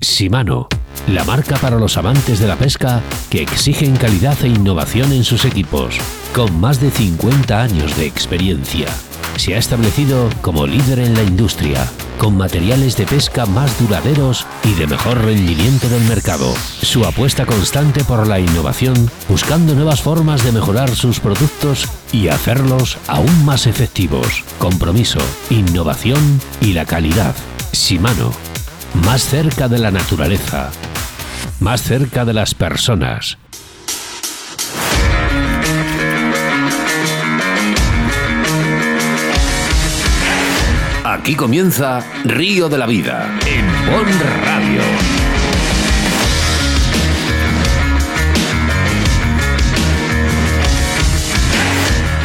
Shimano, la marca para los amantes de la pesca que exigen calidad e innovación en sus equipos, con más de 50 años de experiencia. Se ha establecido como líder en la industria, con materiales de pesca más duraderos y de mejor rendimiento del mercado. Su apuesta constante por la innovación, buscando nuevas formas de mejorar sus productos y hacerlos aún más efectivos. Compromiso, innovación y la calidad. Shimano, más cerca de la naturaleza, más cerca de las personas. Aquí comienza Río de la Vida en Bon Radio.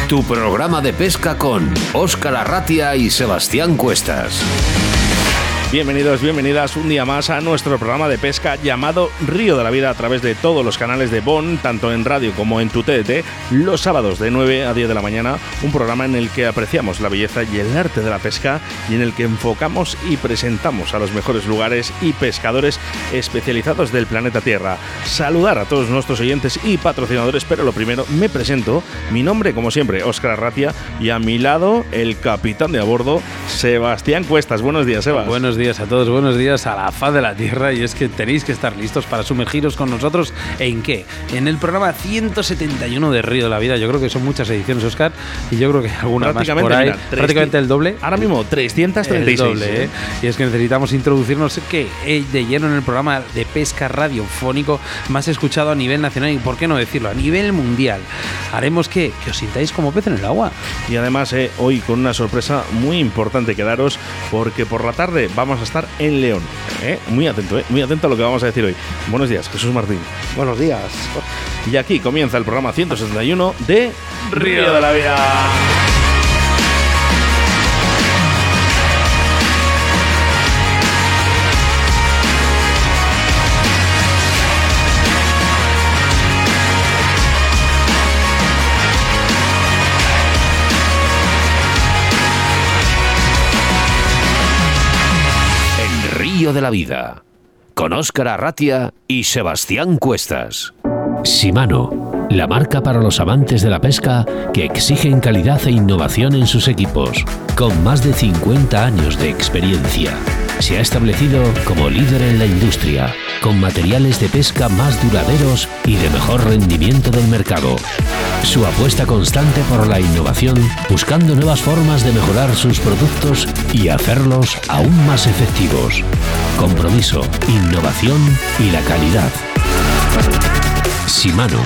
Tu programa de pesca con Óscar Arratia y Sebastián Cuestas. Bienvenidos, bienvenidas un día más a nuestro programa de pesca llamado Río de la Vida a través de todos los canales de Bonn, tanto en radio como en tu TDT, los sábados de 9 a 10 de la mañana, un programa en el que apreciamos la belleza y el arte de la pesca y en el que enfocamos y presentamos a los mejores lugares y pescadores especializados del planeta Tierra. Saludar a todos nuestros oyentes y patrocinadores, pero lo primero me presento, mi nombre como siempre, Óscar Arratia, y a mi lado el capitán de a bordo, Sebastián Cuestas. Buenos días, Sebas. Buenos días a todos, buenos días a la faz de la Tierra y es que tenéis que estar listos para sumergiros con nosotros en qué? En el programa 171 de Río de la Vida. Yo creo que son muchas ediciones, Oscar, y yo creo que alguna más por ahí. mira, prácticamente el doble. Ahora mismo 336. El doble, ¿eh? Y es que necesitamos introducirnos ¿qué? Eh, de lleno en el programa de pesca radiofónico más escuchado a nivel nacional y, por qué no decirlo, a nivel mundial. Haremos que, que os sintáis como pez en el agua. Y además, eh, hoy con una sorpresa muy importante que daros, porque por la tarde vamos a estar en León. ¿eh? Muy atento, ¿eh? muy atento a lo que vamos a decir hoy. Buenos días, Jesús Martín. Buenos días. Y aquí comienza el programa 171 de Río de la Vida. De la Vida, con Óscar Arratia y Sebastián Cuestas. Shimano, la marca para los amantes de la pesca que exigen calidad e innovación en sus equipos, con más de 50 años de experiencia. Se ha establecido como líder en la industria, con materiales de pesca más duraderos y de mejor rendimiento del mercado. Su apuesta constante por la innovación, buscando nuevas formas de mejorar sus productos y hacerlos aún más efectivos. Compromiso, innovación y la calidad. Shimano.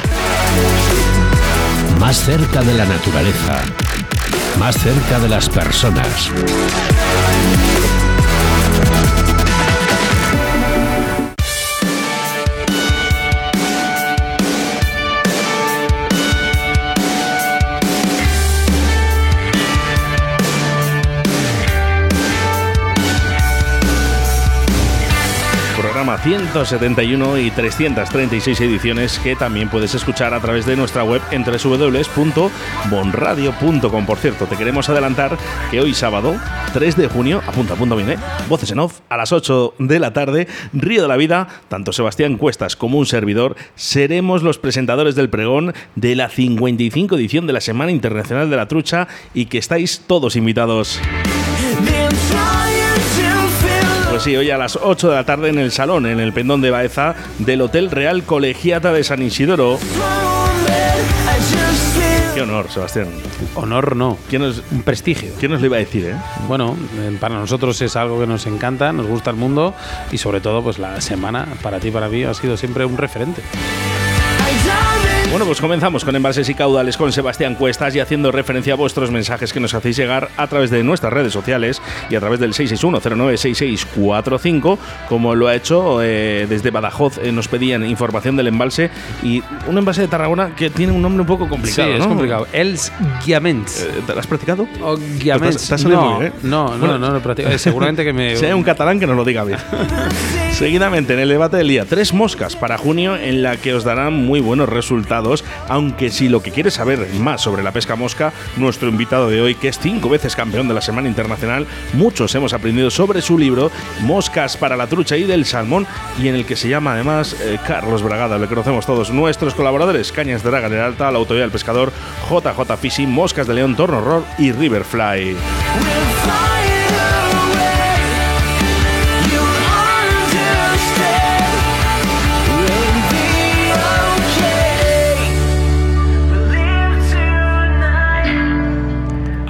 Más cerca de la naturaleza. Más cerca de las personas. Programa 171 y 336 ediciones que también puedes escuchar a través de nuestra web en www.bonradio.com. Por cierto, te queremos adelantar que hoy sábado, 3 de junio, apunta, apunta bien, ¿eh? Voces en off, a las 8 de la tarde, Río de la Vida, tanto Sebastián Cuestas como un servidor, seremos los presentadores del pregón de la 55 edición de la Semana Internacional de la Trucha y que estáis todos invitados. Pues sí, hoy a las 8 de la tarde en el salón, en el Pendón de Baeza del Hotel Real Colegiata de San Isidoro. Qué honor, Sebastián. Honor no, ¿Quién nos, un prestigio. quién nos lo iba a decir, eh? Bueno, eh, para nosotros es algo que nos encanta, nos gusta el mundo y sobre todo pues la semana para ti y para mí ha sido siempre un referente. Bueno, pues comenzamos con embalses y caudales con Sebastián Cuestas y haciendo referencia a vuestros mensajes que nos hacéis llegar a través de nuestras redes sociales y a través del 661-096645, como lo ha hecho eh, desde Badajoz. eh, nos pedían información del embalse y un embalse de Tarragona que tiene un nombre un poco complicado. sí, es ¿no? complicado. Els Guiaments. Eh, ¿Te lo has practicado? O Guiaments. Estás- estás no, bien, ¿eh? no, no, Bueno. no, no, practico. Eh, seguramente que me... Si hay un catalán que nos lo diga bien. Seguidamente, en el debate del día, tres moscas para junio en la que os darán muy muy buenos resultados, aunque si lo que quieres saber más sobre la pesca mosca, nuestro invitado de hoy, que es cinco veces campeón de la Semana Internacional, muchos hemos aprendido sobre su libro Moscas para la trucha y del salmón, y en el que se llama además eh, Carlos Bragada, le conocemos todos, nuestros colaboradores, Cañas de Draga del Alta, la Autoridad del Pescador, JJ Fishing, Moscas de León, Torno Horror y Riverfly.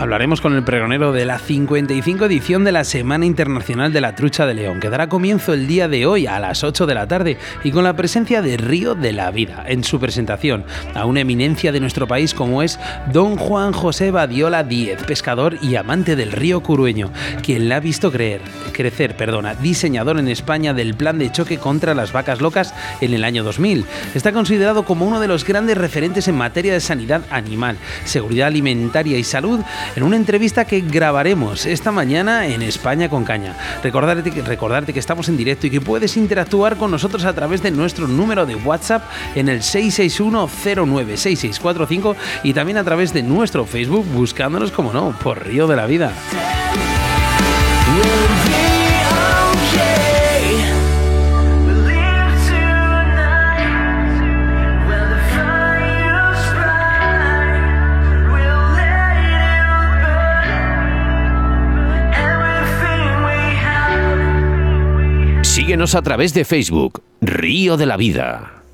Hablaremos con el pregonero de la 55 edición de la Semana Internacional de la Trucha de León, que dará comienzo el día de hoy a las 8 de la tarde y con la presencia de Río de la Vida en su presentación a una eminencia de nuestro país como es don Juan José Badiola Díez, pescador y amante del río Curueño, quien la ha visto creer, crecer, perdona, diseñador en España del plan de choque contra las vacas locas en el año 2000. Está considerado como uno de los grandes referentes en materia de sanidad animal, seguridad alimentaria y salud en una entrevista que grabaremos esta mañana en España con Caña. Recordarte, recordarte que estamos en directo y que puedes interactuar con nosotros a través de nuestro número de WhatsApp en el 661-096645 y también a través de nuestro Facebook buscándonos, como no, por Río de la Vida. Síguenos a través de Facebook, Río de la Vida.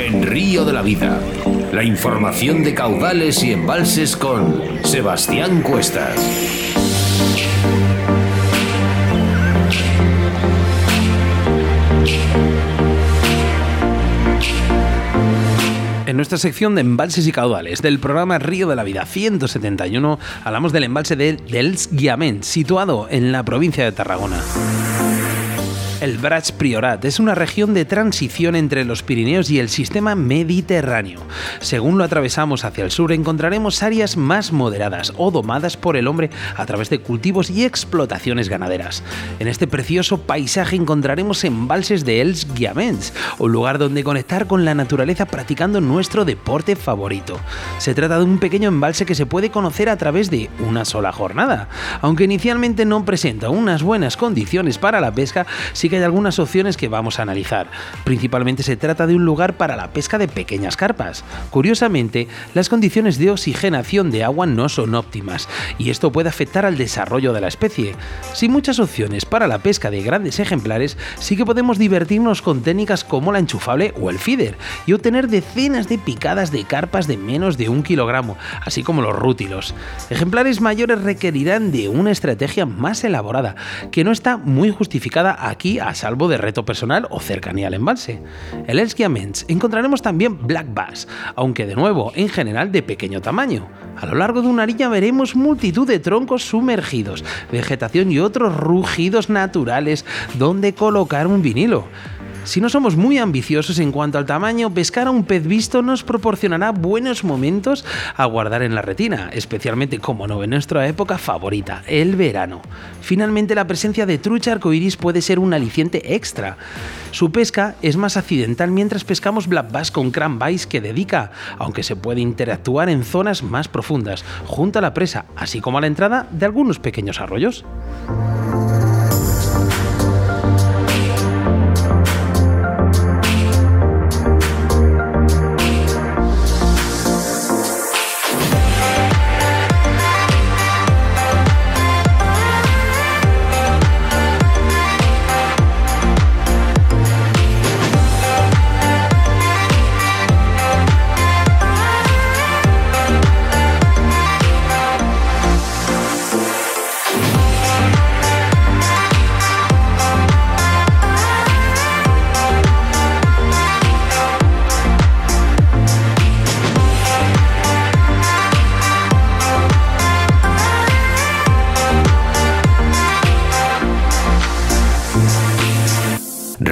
En Río de la Vida, la información de caudales y embalses con Sebastián Cuestas. En nuestra sección de embalses y caudales del programa Río de la Vida 171 hablamos del embalse de Els Guiamén, situado en la provincia de Tarragona. El Brach Priorat es una región de transición entre los Pirineos y el sistema mediterráneo. Según lo atravesamos hacia el sur, encontraremos áreas más moderadas o domadas por el hombre a través de cultivos y explotaciones ganaderas. En este precioso paisaje encontraremos embalses de Els Guiaments, un lugar donde conectar con la naturaleza practicando nuestro deporte favorito. Se trata de un pequeño embalse que se puede conocer a través de una sola jornada. Aunque inicialmente no presenta unas buenas condiciones para la pesca, que hay algunas opciones que vamos a analizar. Principalmente se trata de un lugar para la pesca de pequeñas carpas. Curiosamente, las condiciones de oxigenación de agua no son óptimas y esto puede afectar al desarrollo de la especie. Sin muchas opciones para la pesca de grandes ejemplares, sí que podemos divertirnos con técnicas como la enchufable o el feeder y obtener decenas de picadas de carpas de menos de un kilogramo, así como los rútilos. Ejemplares mayores requerirán de una estrategia más elaborada, que no está muy justificada aquí a salvo de reto personal o cercanía al embalse. En el Mens encontraremos también Black Bass, aunque de nuevo en general de pequeño tamaño. A lo largo de una orilla veremos multitud de troncos sumergidos, vegetación y otros rugidos naturales donde colocar un vinilo. Si no somos muy ambiciosos en cuanto al tamaño, pescar a un pez visto nos proporcionará buenos momentos a guardar en la retina, especialmente como no en nuestra época favorita, el verano. Finalmente, la presencia de trucha arcoiris puede ser un aliciente extra. Su pesca es más accidental mientras pescamos black bass con cranbais que dedica, aunque se puede interactuar en zonas más profundas, junto a la presa, así como a la entrada de algunos pequeños arroyos.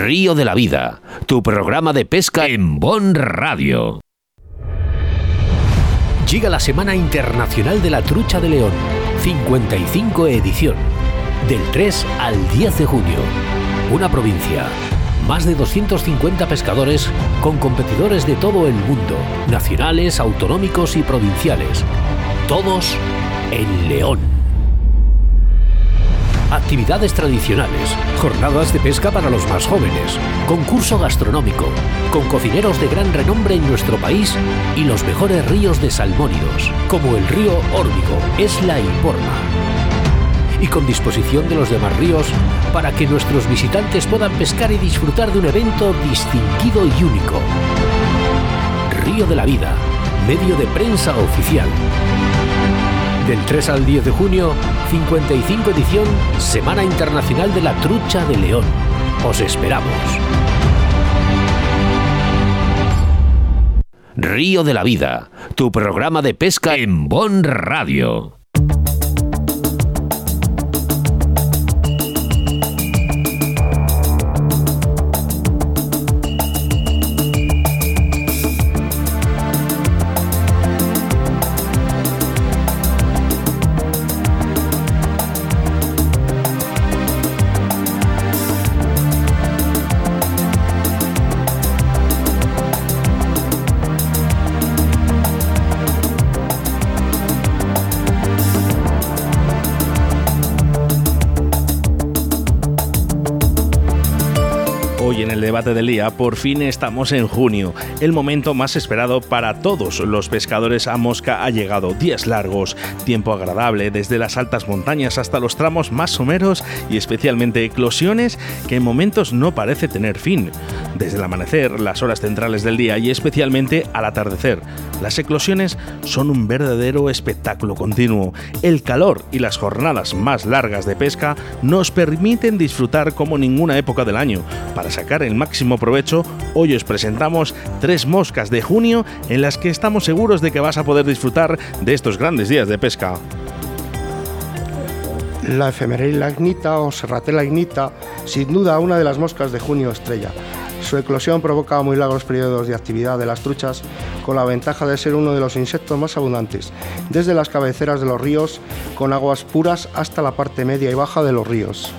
Río de la Vida, tu programa de pesca en Bon Radio. Llega la Semana Internacional de la Trucha de León, 55 edición, del 3 al 10 de junio. Una provincia, más de 250 pescadores con competidores de todo el mundo, nacionales, autonómicos y provinciales. Todos en León. Actividades tradicionales, jornadas de pesca para los más jóvenes, concurso gastronómico, con cocineros de gran renombre en nuestro país y los mejores ríos de salmónidos, como el río Órbigo, Esla y Porma. Y con disposición de los demás ríos para que nuestros visitantes puedan pescar y disfrutar de un evento distinguido y único. Río de la Vida, medio de prensa oficial. Del 3 al 10 de junio, 55 edición Semana Internacional de la Trucha de León. Os esperamos. Río de la Vida, tu programa de pesca en Bon Radio. Debate del día, por fin estamos en junio. El momento más esperado para todos los pescadores a mosca ha llegado. Días largos, tiempo agradable, desde las altas montañas hasta los tramos más someros y especialmente eclosiones que en momentos no parece tener fin. Desde el amanecer, las horas centrales del día y especialmente al atardecer. Las eclosiones son un verdadero espectáculo continuo. El calor y las jornadas más largas de pesca nos permiten disfrutar como ninguna época del año para sacar el máximo provecho, hoy os presentamos tres moscas de junio en las que estamos seguros de que vas a poder disfrutar de estos grandes días de pesca. La efemeril ignita o serratela ignita, sin duda una de las moscas de junio estrella. Su eclosión provoca muy largos periodos de actividad de las truchas, con la ventaja de ser uno de los insectos más abundantes, desde las cabeceras de los ríos, con aguas puras, hasta la parte media y baja de los ríos.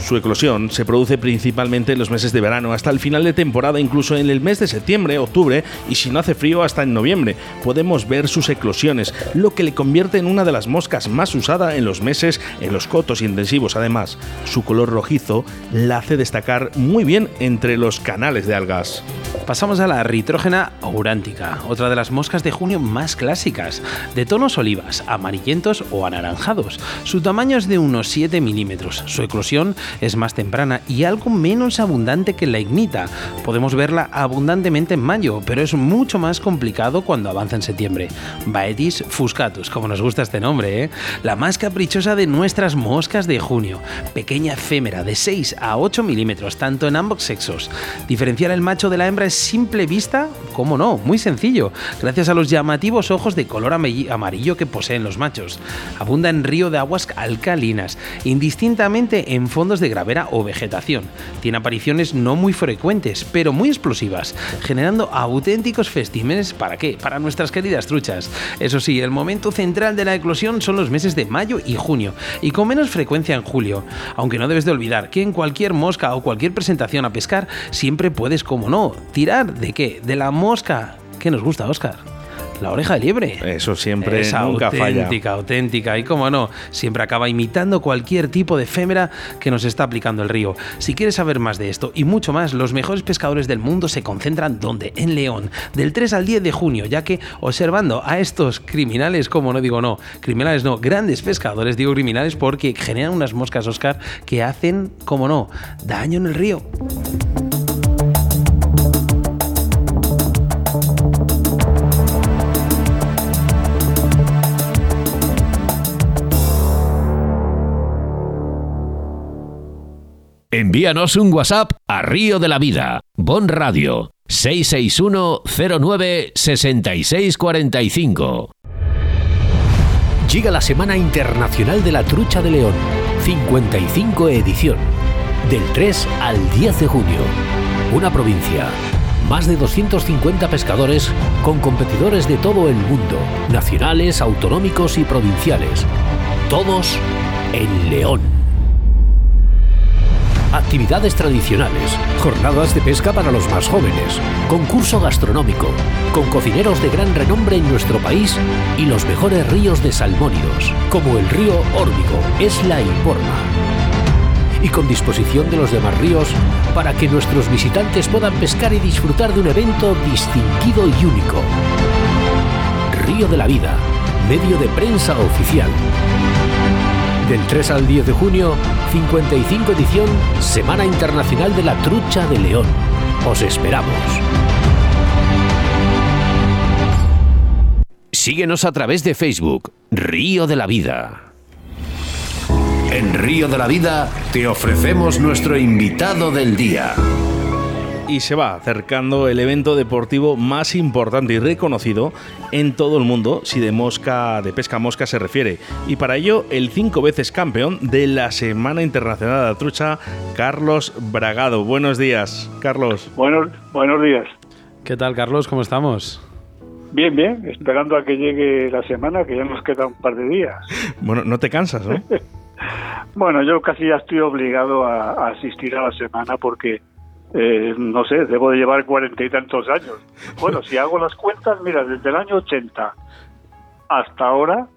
Su eclosión se produce principalmente en los meses de verano, hasta el final de temporada, incluso en el mes de septiembre, octubre y si no hace frío hasta en noviembre. Podemos ver sus eclosiones, lo que le convierte en una de las moscas más usada en los meses en los cotos intensivos. Además, su color rojizo la hace destacar muy bien entre los canales de algas. Pasamos a la ritrógena aurántica, otra de las moscas de junio más clásicas, de tonos olivas, amarillentos o anaranjados. Su tamaño es de unos 7 milímetros. Su eclosión es más temprana y algo menos abundante que la ignita. Podemos verla abundantemente en mayo, pero es mucho más complicado cuando avanza en septiembre. Baetis fuscatus, como nos gusta este nombre, ¿eh? la más caprichosa de nuestras moscas de junio. Pequeña efémera de 6 a 8 milímetros, tanto en ambos sexos. Diferenciar el macho de la hembra es simple vista, ¿cómo no? Muy sencillo, gracias a los llamativos ojos de color amarillo que poseen los machos. Abunda en río de aguas alcalinas, indistintamente en fondos de gravera o vegetación. Tiene apariciones no muy frecuentes, pero muy explosivas, generando auténticos festímenes para qué? Para nuestras queridas truchas. Eso sí, el momento central de la eclosión son los meses de mayo y junio, y con menos frecuencia en julio. Aunque no debes de olvidar que en cualquier mosca o cualquier presentación a pescar siempre puedes, como no, tirar de qué? De la mosca que nos gusta, Oscar la oreja de liebre. Eso siempre es nunca auténtica, falla. auténtica. Y como no, siempre acaba imitando cualquier tipo de efémera que nos está aplicando el río. Si quieres saber más de esto y mucho más, los mejores pescadores del mundo se concentran donde? En León, del 3 al 10 de junio, ya que observando a estos criminales, como no digo no, criminales no, grandes pescadores, digo criminales porque generan unas moscas Oscar que hacen, como no, daño en el río. Envíanos un WhatsApp a Río de la Vida, Bon Radio, 661 09 6645. Llega la Semana Internacional de la Trucha de León, 55 edición, del 3 al 10 de junio. Una provincia, más de 250 pescadores con competidores de todo el mundo, nacionales, autonómicos y provinciales. Todos en León actividades tradicionales, jornadas de pesca para los más jóvenes, concurso gastronómico, con cocineros de gran renombre en nuestro país y los mejores ríos de salmónidos, como el río Órbigo, Esla y Porma. Y con disposición de los demás ríos para que nuestros visitantes puedan pescar y disfrutar de un evento distinguido y único. Río de la Vida, medio de prensa oficial. Del 3 al 10 de junio, 55 edición Semana Internacional de la Trucha de León. Os esperamos. Síguenos a través de Facebook, Río de la Vida. En Río de la Vida te ofrecemos nuestro invitado del día y se va acercando el evento deportivo más importante y reconocido en todo el mundo si de mosca de pesca mosca se refiere y para ello el cinco veces campeón de la Semana Internacional de la Trucha Carlos Bragado. Buenos días, Carlos. Buenos buenos días. ¿Qué tal, Carlos? ¿Cómo estamos? Bien, bien, esperando a que llegue la semana, que ya nos queda un par de días. Bueno, no te cansas, ¿no? bueno, yo casi ya estoy obligado a asistir a la semana porque eh, no sé, debo de llevar cuarenta y tantos años. Bueno, si hago las cuentas, mira, desde el año 80 hasta ahora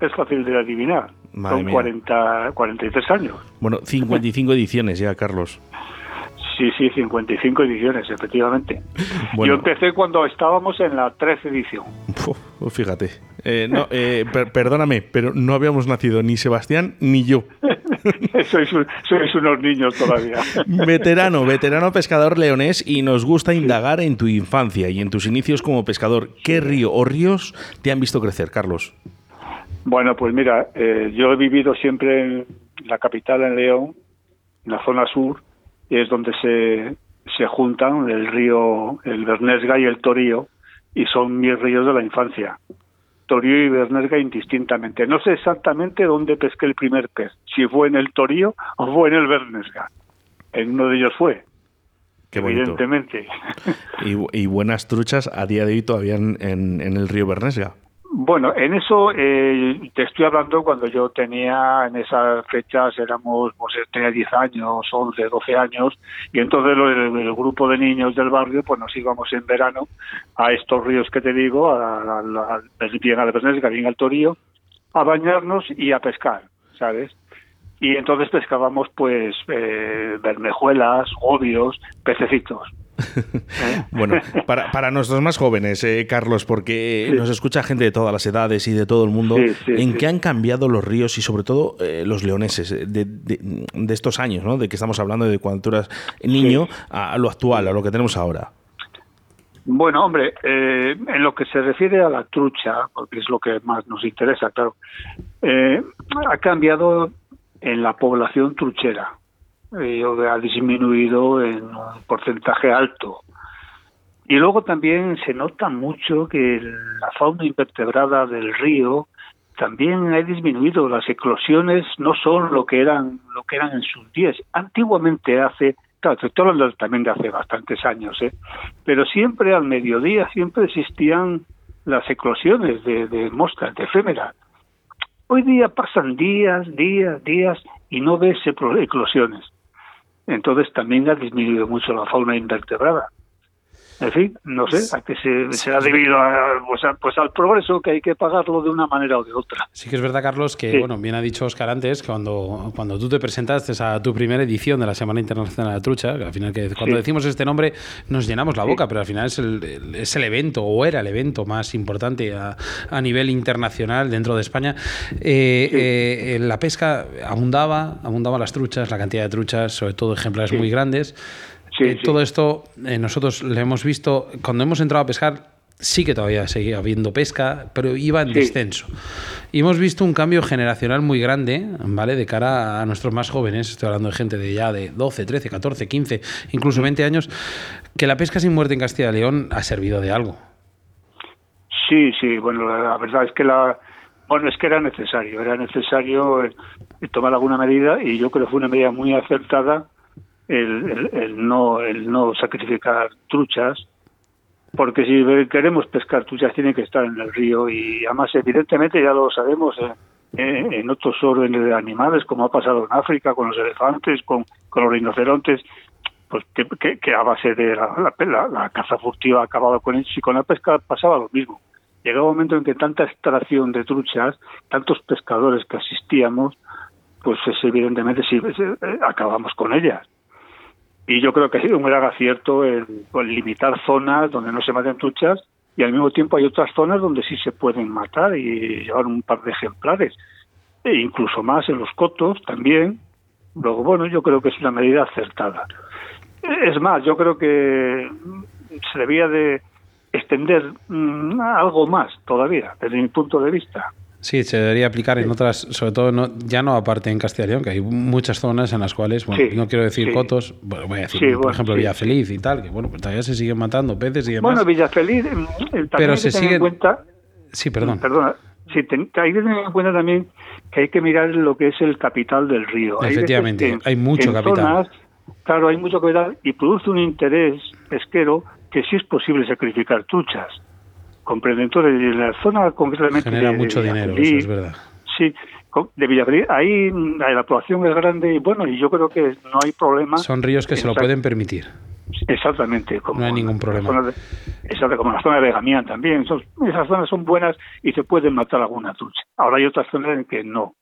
es fácil de adivinar. Son 40, 43 años. Bueno, 55 ediciones ya, Carlos. Sí, sí, 55 ediciones, efectivamente. Yo empecé cuando estábamos en la 13 edición. fíjate. Eh, no, eh, perdóname, pero no habíamos nacido ni Sebastián ni yo. sois, sois, unos niños todavía. veterano, veterano pescador leonés y nos gusta indagar en tu infancia y en tus inicios como pescador. ¿Qué río o ríos te han visto crecer, Carlos? Bueno, pues mira, eh, yo he vivido siempre en la capital, en León, en la zona sur, y es donde se, se juntan el río, el Bernesga y el Torío, y son mis ríos de la infancia. Torío y Bernesga indistintamente. No sé exactamente dónde pesqué el primer pez, si fue en el Torío o fue en el Bernesga. En uno de ellos fue. evidentemente. Y, buenas truchas a día de hoy todavía en, en el río Bernesga. Bueno, en eso eh, te estoy hablando cuando yo tenía, en esas fechas éramos, pues tenía 10 años, 11, 12 años, y entonces el, grupo de niños del barrio, pues nos íbamos en verano a estos ríos que te digo, a, a, bien a bien al Torío, a bañarnos y a pescar, ¿sabes? Y entonces pescábamos pues eh, bermejuelas, gobios, pececitos. bueno, para, para, nuestros más jóvenes, eh, Carlos, porque nos escucha gente de todas las edades y de todo el mundo, ¿en qué han cambiado los ríos y sobre todo eh, los leoneses de, de, estos años, ¿no? de que estamos hablando de cuando tú eras niño a, lo actual, a lo que tenemos ahora? Bueno, hombre, eh, en lo que se refiere a la trucha, porque es lo que más nos interesa, claro, ha cambiado en la población truchera ha disminuido en un porcentaje alto. Y luego también se nota mucho que la fauna invertebrada del río también ha disminuido. Las eclosiones no son lo que eran lo que eran en sus días. Antiguamente hace, claro, estoy hablando también de hace bastantes años, ¿eh? pero siempre al mediodía siempre existían las eclosiones de, de moscas, de efémeras. Hoy día pasan días, días, días y no ves eclosiones entonces también ha disminuido mucho la fauna invertebrada. En fin, no sé, a qué se, será debido pues, a, pues, al progreso que hay que pagarlo de una manera o de otra. Sí que es verdad, Carlos, que, bueno, bien ha dicho Oscar antes, cuando, cuando tú te presentaste a tu primera edición de la Semana Internacional de la Trucha, que al final que cuando decimos este nombre nos llenamos la boca, pero al final es el, es el evento, o era el evento más importante a, a nivel internacional dentro de España. Eh, eh, la pesca abundaba, abundaba las truchas, la cantidad de truchas, sobre todo ejemplares muy grandes. Eh, todo esto eh, nosotros lo hemos visto, cuando hemos entrado a pescar, sí que todavía seguía habiendo pesca, pero iba en descenso. Y hemos visto un cambio generacional muy grande, ¿vale? De cara a nuestros más jóvenes, estoy hablando de gente de ya de 12, 13, 14, 15, incluso 20 años, que la pesca sin muerte en Castilla y León ha servido de algo. Sí, sí, bueno, la verdad es que la bueno, es que era necesario, era necesario eh, tomar alguna medida y yo creo que fue una medida muy acertada el, no, el no sacrificar truchas, porque si queremos pescar truchas tiene que estar en el río y además evidentemente ya lo sabemos, eh, eh, en otros órdenes de animales, como ha pasado en África con los elefantes, con, los rinocerontes, pues que, a base de la, la, caza furtiva ha acabado con eso y con la pesca pasaba lo mismo. Llegaba un momento en que tanta extracción de truchas, tantos pescadores que asistíamos, pues evidentemente sí, eh, acabamos con ellas. Y yo creo que ha sido un gran acierto en, limitar zonas donde no se maten truchas y al mismo tiempo hay otras zonas donde sí se pueden matar y llevar un par de ejemplares, e incluso más en los cotos también. Luego, bueno, yo creo que es una medida acertada. Es más, yo creo que se debía de extender mm, algo más todavía, desde mi punto de vista. Sí, se debería aplicar en otras, sobre todo no, ya no aparte en Castilla y León, que hay muchas zonas en las cuales, bueno, no quiero decir cotos, bueno, voy a decir, por ejemplo, Villafeliz y tal, que bueno, pues todavía se siguen matando peces y demás. Bueno, Villafeliz, también pero se sigue en cuenta. Sí, perdón. Perdona. Sí, hay que tener en cuenta también que hay que mirar lo que es el capital del río. Efectivamente, hay, mucho capital. claro, hay mucho capital y produce un interés pesquero que sí es posible sacrificar truchas comprenden. Entonces, en la zona concretamente. Genera mucho dinero, eso es verdad. Sí, de Villafeliz, ahí la población es grande y bueno, y yo creo que no hay problema. Son ríos que se lo pueden permitir. Exactamente. Como no hay ningún problema. exacto, como la zona de Begamián también. esas zonas son buenas y se pueden matar alguna trucha. Ahora hay otras zonas en que no,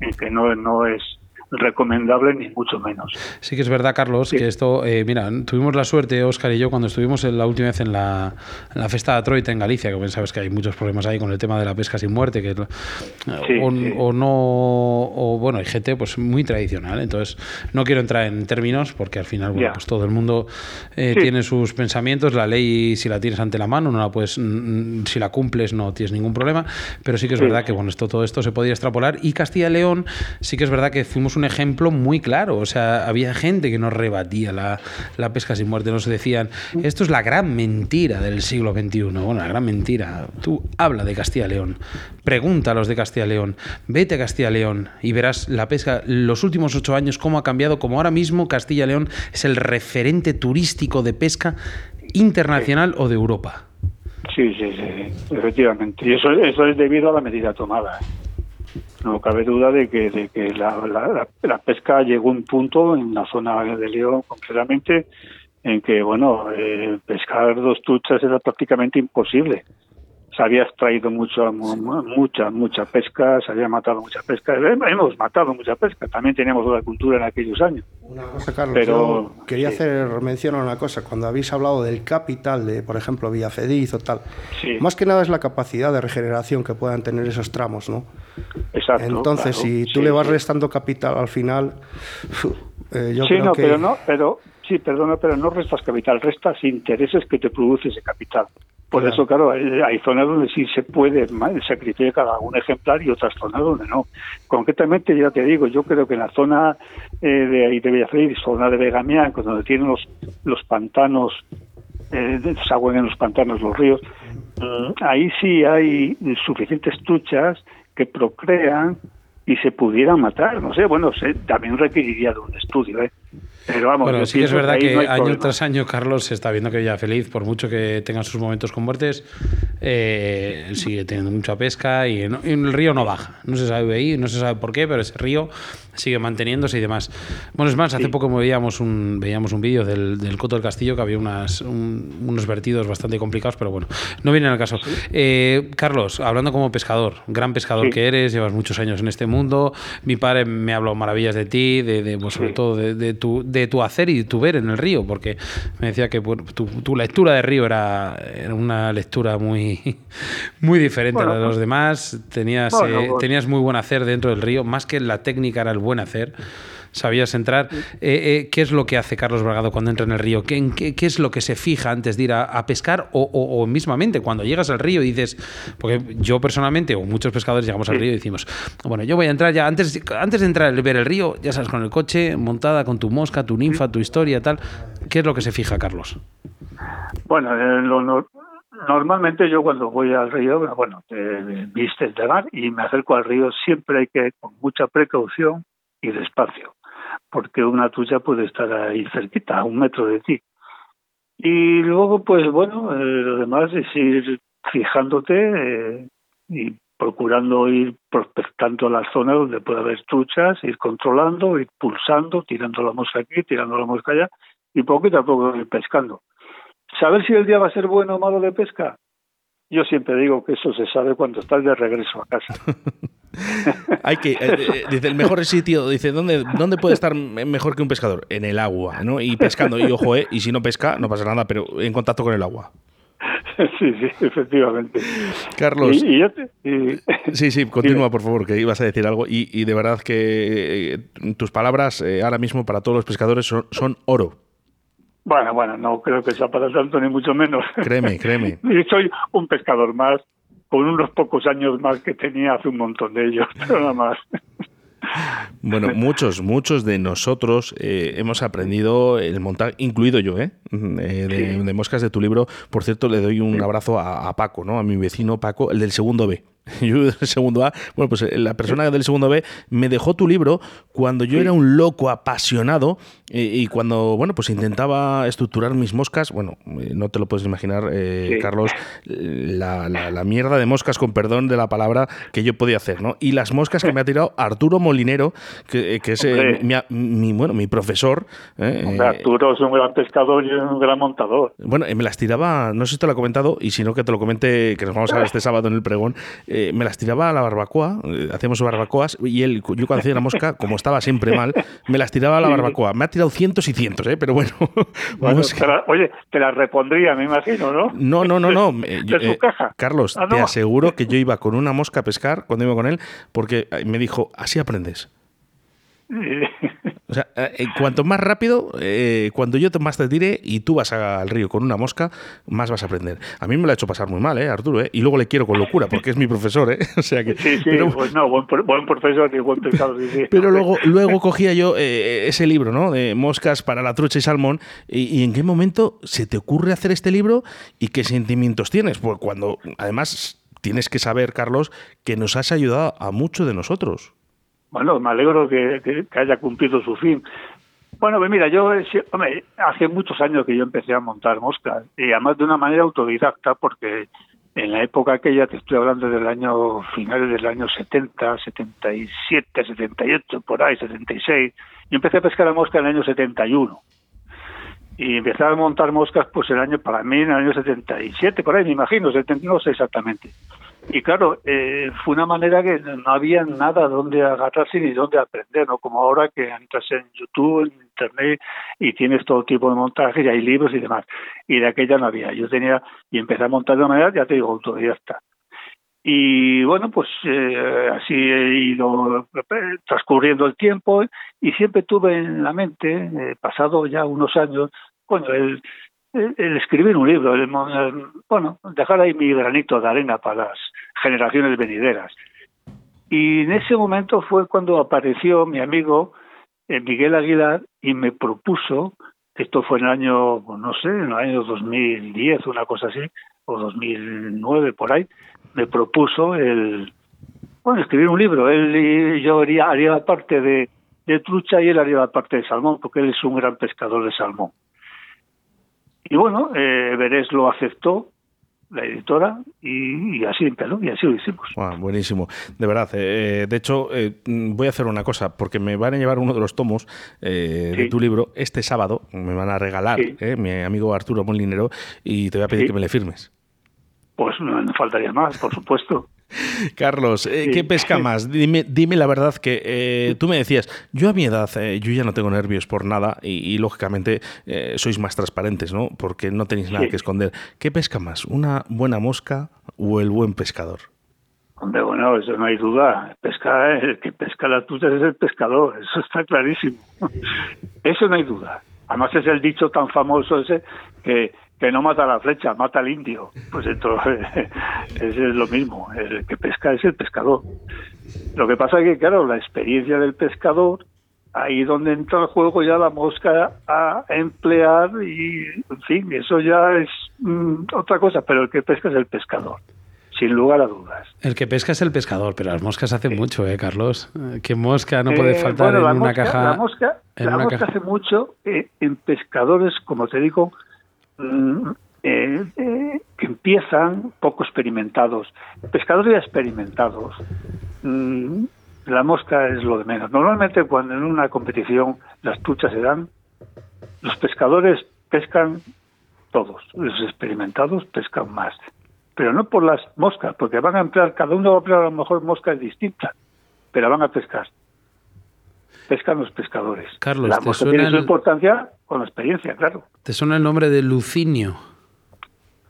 en que no, no es recomendable ni mucho menos. Sí que es verdad, Carlos, que esto, eh, mira, tuvimos la suerte, Óscar y yo, cuando estuvimos la última vez en la, en la Festa de Troita en Galicia, que sabes que hay muchos problemas ahí con el tema de la pesca sin muerte, que o, no, o bueno, hay gente pues muy tradicional, entonces no quiero entrar en términos porque al final, bueno, pues todo el mundo eh, tiene sus pensamientos, la ley si la tienes ante la mano, no la puedes, si la cumples no tienes ningún problema, pero sí que es verdad que bueno, esto, todo esto se podía extrapolar. Y Castilla y León sí que es verdad que fuimos un ejemplo muy claro. O sea, había gente que nos rebatía la, la pesca sin muerte. Nos decían, esto es la gran mentira del siglo XXI. Bueno, la gran mentira. Tú habla de Castilla León. Pregunta a los de Castilla León. Vete a Castilla León y verás la pesca los últimos ocho años cómo ha cambiado. Como ahora mismo Castilla León es el referente turístico de pesca internacional o de Europa. Sí, sí, sí, efectivamente. Y eso, eso es debido a la medida tomada. No cabe duda de que, de que la, la, pesca llegó a un punto en la zona de León concretamente en que bueno eh, pescar dos truchas era prácticamente imposible se había extraído mucho, mucha, mucha pesca, se había matado mucha pesca. Hemos matado mucha pesca, también teníamos la cultura en aquellos años. Una cosa, Carlos, Pero, quería hacer mención a una cosa. Cuando habéis hablado del capital de, por ejemplo, Villafediz o tal, más que nada es la capacidad de regeneración que puedan tener esos tramos, ¿no? Exacto. Entonces, si tú le vas restando capital al final, eh, yo no, pero no, pero sí, perdona, pero no restas capital, restas intereses que te produce ese capital. Por eso, claro, hay, zonas donde sí se puede sacrificar algún ejemplar y otras zonas donde no. Concretamente, ya te digo, yo creo que en la zona eh, de ahí de Villafrey, zona de Begamián, donde tienen los, los pantanos, eh, se en los pantanos los ríos, ahí sí hay suficientes truchas que procrean y se pudieran matar. No sé, bueno, también requeriría de un estudio, ¿eh? Pero vamos, bueno, sí que es verdad que, año tras año Carlos se está viendo que ya feliz, por mucho que tenga sus momentos con muertes, eh, sigue teniendo mucha pesca y, el río no baja. No se sabe ahí, no se sabe por qué, pero ese río sigue manteniéndose y demás. Bueno, es más, hace poco veíamos un, veíamos un vídeo del, del, Coto del Castillo que había unas, unos vertidos bastante complicados, pero bueno, no viene al caso. Eh, Carlos, hablando como pescador, gran pescador que eres, llevas muchos años en este mundo, mi padre me ha hablado maravillas de ti, de, pues, sobre todo de tu de tu hacer y tu ver en el río, porque me decía que tu, lectura de río era, una lectura muy, muy diferente a la de los demás. Tenías, eh, pues tenías muy buen hacer dentro del río, más que la técnica era el buen hacer sabías entrar. Eh, eh, ¿Qué es lo que hace Carlos Bragado cuando entra en el río? ¿Qué, qué, es lo que se fija antes de ir a, pescar? O, mismamente, cuando llegas al río y dices, porque yo personalmente, o muchos pescadores llegamos al río y decimos, bueno, yo voy a entrar ya, antes, antes de entrar a ver el río, ya sabes, con el coche, montada con tu mosca, tu ninfa, tu historia, tal. ¿Qué es lo que se fija, Carlos? Bueno, eh, normalmente yo cuando voy al río, bueno, te vistes de mar y me acerco al río, siempre hay que con mucha precaución y despacio porque una tuya puede estar ahí cerquita, a un metro de ti. Y luego, pues bueno, eh, lo demás es ir fijándote eh, y procurando ir prospectando las zonas donde puede haber truchas, ir controlando, ir pulsando, tirando la mosca aquí, tirando la mosca allá, y poquito a poco ir pescando. ¿Saber si el día va a ser bueno o malo de pesca? Yo siempre digo que eso se sabe cuando estás de regreso a casa. Hay que, eh, eh, dice, el mejor sitio, dice, ¿dónde, ¿dónde puede estar mejor que un pescador? En el agua, ¿no? Y pescando, y ojo, eh, y si no pesca, no pasa nada, pero en contacto con el agua. Sí, sí, efectivamente. Carlos. Sí, sí, continúa, por favor, que ibas a decir algo. Y, y de verdad que tus palabras ahora mismo para todos los pescadores son, son oro. Bueno, bueno, no creo que sea para tanto, ni mucho menos. Créeme, créeme. Soy un pescador más, con unos pocos años más que tenía hace un montón de ellos, nada más. Bueno, muchos, muchos de nosotros eh, hemos aprendido el montar, incluido yo, ¿eh? eh de, moscas de tu libro. Por cierto, le doy un abrazo a, a, Paco, ¿no? A mi vecino Paco, el del segundo B. yo del segundo A, bueno, pues eh, la persona del segundo B me dejó tu libro cuando yo era un loco apasionado eh, y, cuando, bueno, pues intentaba estructurar mis moscas, bueno, eh, no te lo puedes imaginar, Carlos, la, la, mierda de moscas, con perdón de la palabra, que yo podía hacer, ¿no? Y las moscas que me ha tirado Arturo Molinero, que, es mi, bueno, mi profesor. Arturo es un gran pescador y un gran montador. Bueno, me las tiraba, no sé si te lo he comentado, y si no, que te lo comente, que nos vamos a ver este sábado en el pregón eh, me las tiraba a la barbacoa, eh, hacemos barbacoas, y él, yo cuando hacía la mosca, como estaba siempre mal, me las tiraba a la barbacoa. Me ha tirado cientos y cientos, ¿eh? pero bueno. oye, te las repondría, me imagino, ¿no? No, no, no, no. ¿De caja? Carlos, ah, te aseguro que yo iba con una mosca a pescar cuando iba con él, porque me dijo, así aprendes. O sea, eh, cuanto más rápido, eh, cuando yo más te tire y tú vas al río con una mosca, más vas a aprender. A mí me lo ha hecho pasar muy mal, ¿eh, Arturo? ¿eh? Y luego le quiero con locura, porque es mi profesor, ¿eh? O sea que, sí, sí, pues no, buen, profesor y buen pescado, sí, Pero luego, luego cogía yo eh, ese libro, ¿no? De moscas para la trucha y salmón. Y, en qué momento se te ocurre hacer este libro y qué sentimientos tienes? Pues cuando, además, tienes que saber, Carlos, que nos has ayudado a muchos de nosotros. Bueno, me alegro que, haya cumplido su fin. Bueno, pues mira, yo hombre, hace muchos años que yo empecé a montar moscas y además de una manera autodidacta porque en la época aquella, te estoy hablando del año finales del año 70, 77, 78, por ahí, 76, yo empecé a pescar a mosca en el año 71 y empecé a montar moscas pues el año para mí en el año 77 por ahí me imagino 70, no sé exactamente y claro, eh, fue una manera que no había nada donde agarrarse ni donde aprender, ¿no? Como ahora que entras en YouTube, en Internet y tienes todo tipo de montajes y hay libros y demás. Y de aquella no había. Yo tenía, y empecé a montar de una manera, ya te digo, autodidacta. Y bueno, pues eh, así he ido eh, transcurriendo el tiempo y siempre tuve en la mente, pasado ya unos años, bueno, el, el, escribir un libro, el, bueno, dejar ahí mi granito de arena para las generaciones venideras. Y en ese momento fue cuando apareció mi amigo eh, Miguel Aguilar y me propuso, esto fue en el año, pues no sé, en el año 2010, una cosa así, o 2009 por ahí, me propuso el, bueno, escribir un libro. Él y yo haría, parte de, de trucha y él haría parte de salmón, porque él es un gran pescador de salmón. Y bueno, eh, Verés lo aceptó, la editora, y, así empezó, y así lo hicimos. buenísimo, de verdad. Eh, eh, de hecho, eh, voy a hacer una cosa, porque me van a llevar uno de los tomos de tu libro este sábado, me van a regalar mi amigo Arturo Molinero, y te voy a pedir que me le firmes. Pues no, no faltaría más, por supuesto. Carlos, eh, ¿qué pesca más? Dime, dime la verdad que eh, tú me decías, yo a mi edad, eh, yo ya no tengo nervios por nada y, lógicamente sois más transparentes, ¿no? Porque no tenéis nada que esconder. ¿Qué pesca más? ¿Una buena mosca o el buen pescador? Hombre, bueno, eso no hay duda. Pesca, el que pesca la tuya es el pescador, eso está clarísimo. Eso no hay duda. Además es el dicho tan famoso ese que que no mata la flecha, mata al indio. Pues entonces es lo mismo, el que pesca es el pescador. Lo que pasa es que, claro, la experiencia del pescador, ahí donde entra el juego ya la mosca a emplear y, en fin, eso ya es mm, otra cosa, pero el que pesca es el pescador. Sin lugar a dudas. El que pesca es el pescador, pero las moscas hacen mucho, ¿eh, Carlos? ¿Qué mosca no puede eh, faltar en una caja? La mosca, la mosca hace mucho eh, en pescadores, como te digo, eh, eh, que empiezan poco experimentados. Pescadores experimentados, mm, la mosca es lo de menos. Normalmente cuando en una competición las truchas se dan, los pescadores pescan todos, los experimentados pescan más. Pero no por las moscas, porque van a emplear, cada uno va a emplear a lo mejor moscas distintas, pero van a pescar. Pescan los pescadores. Carlos, la mosca tiene su importancia con la experiencia, claro. ¿Te suena el nombre de Lucinio?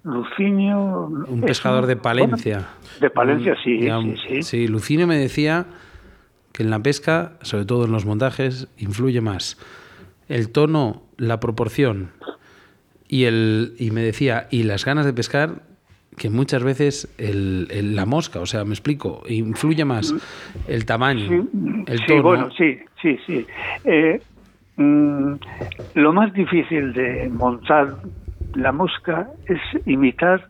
Lucinio. Un pescador de Palencia. De Palencia, sí, sí, sí. Sí, Lucinio me decía que en la pesca, sobre todo en los montajes, influye más el tono, la proporción y el y me decía y las ganas de pescar que muchas veces el, la mosca, o sea, me explico, influye más el tamaño, el tono. Sí, bueno, sí, sí, sí. Eh, mm, lo más difícil de montar la mosca es imitar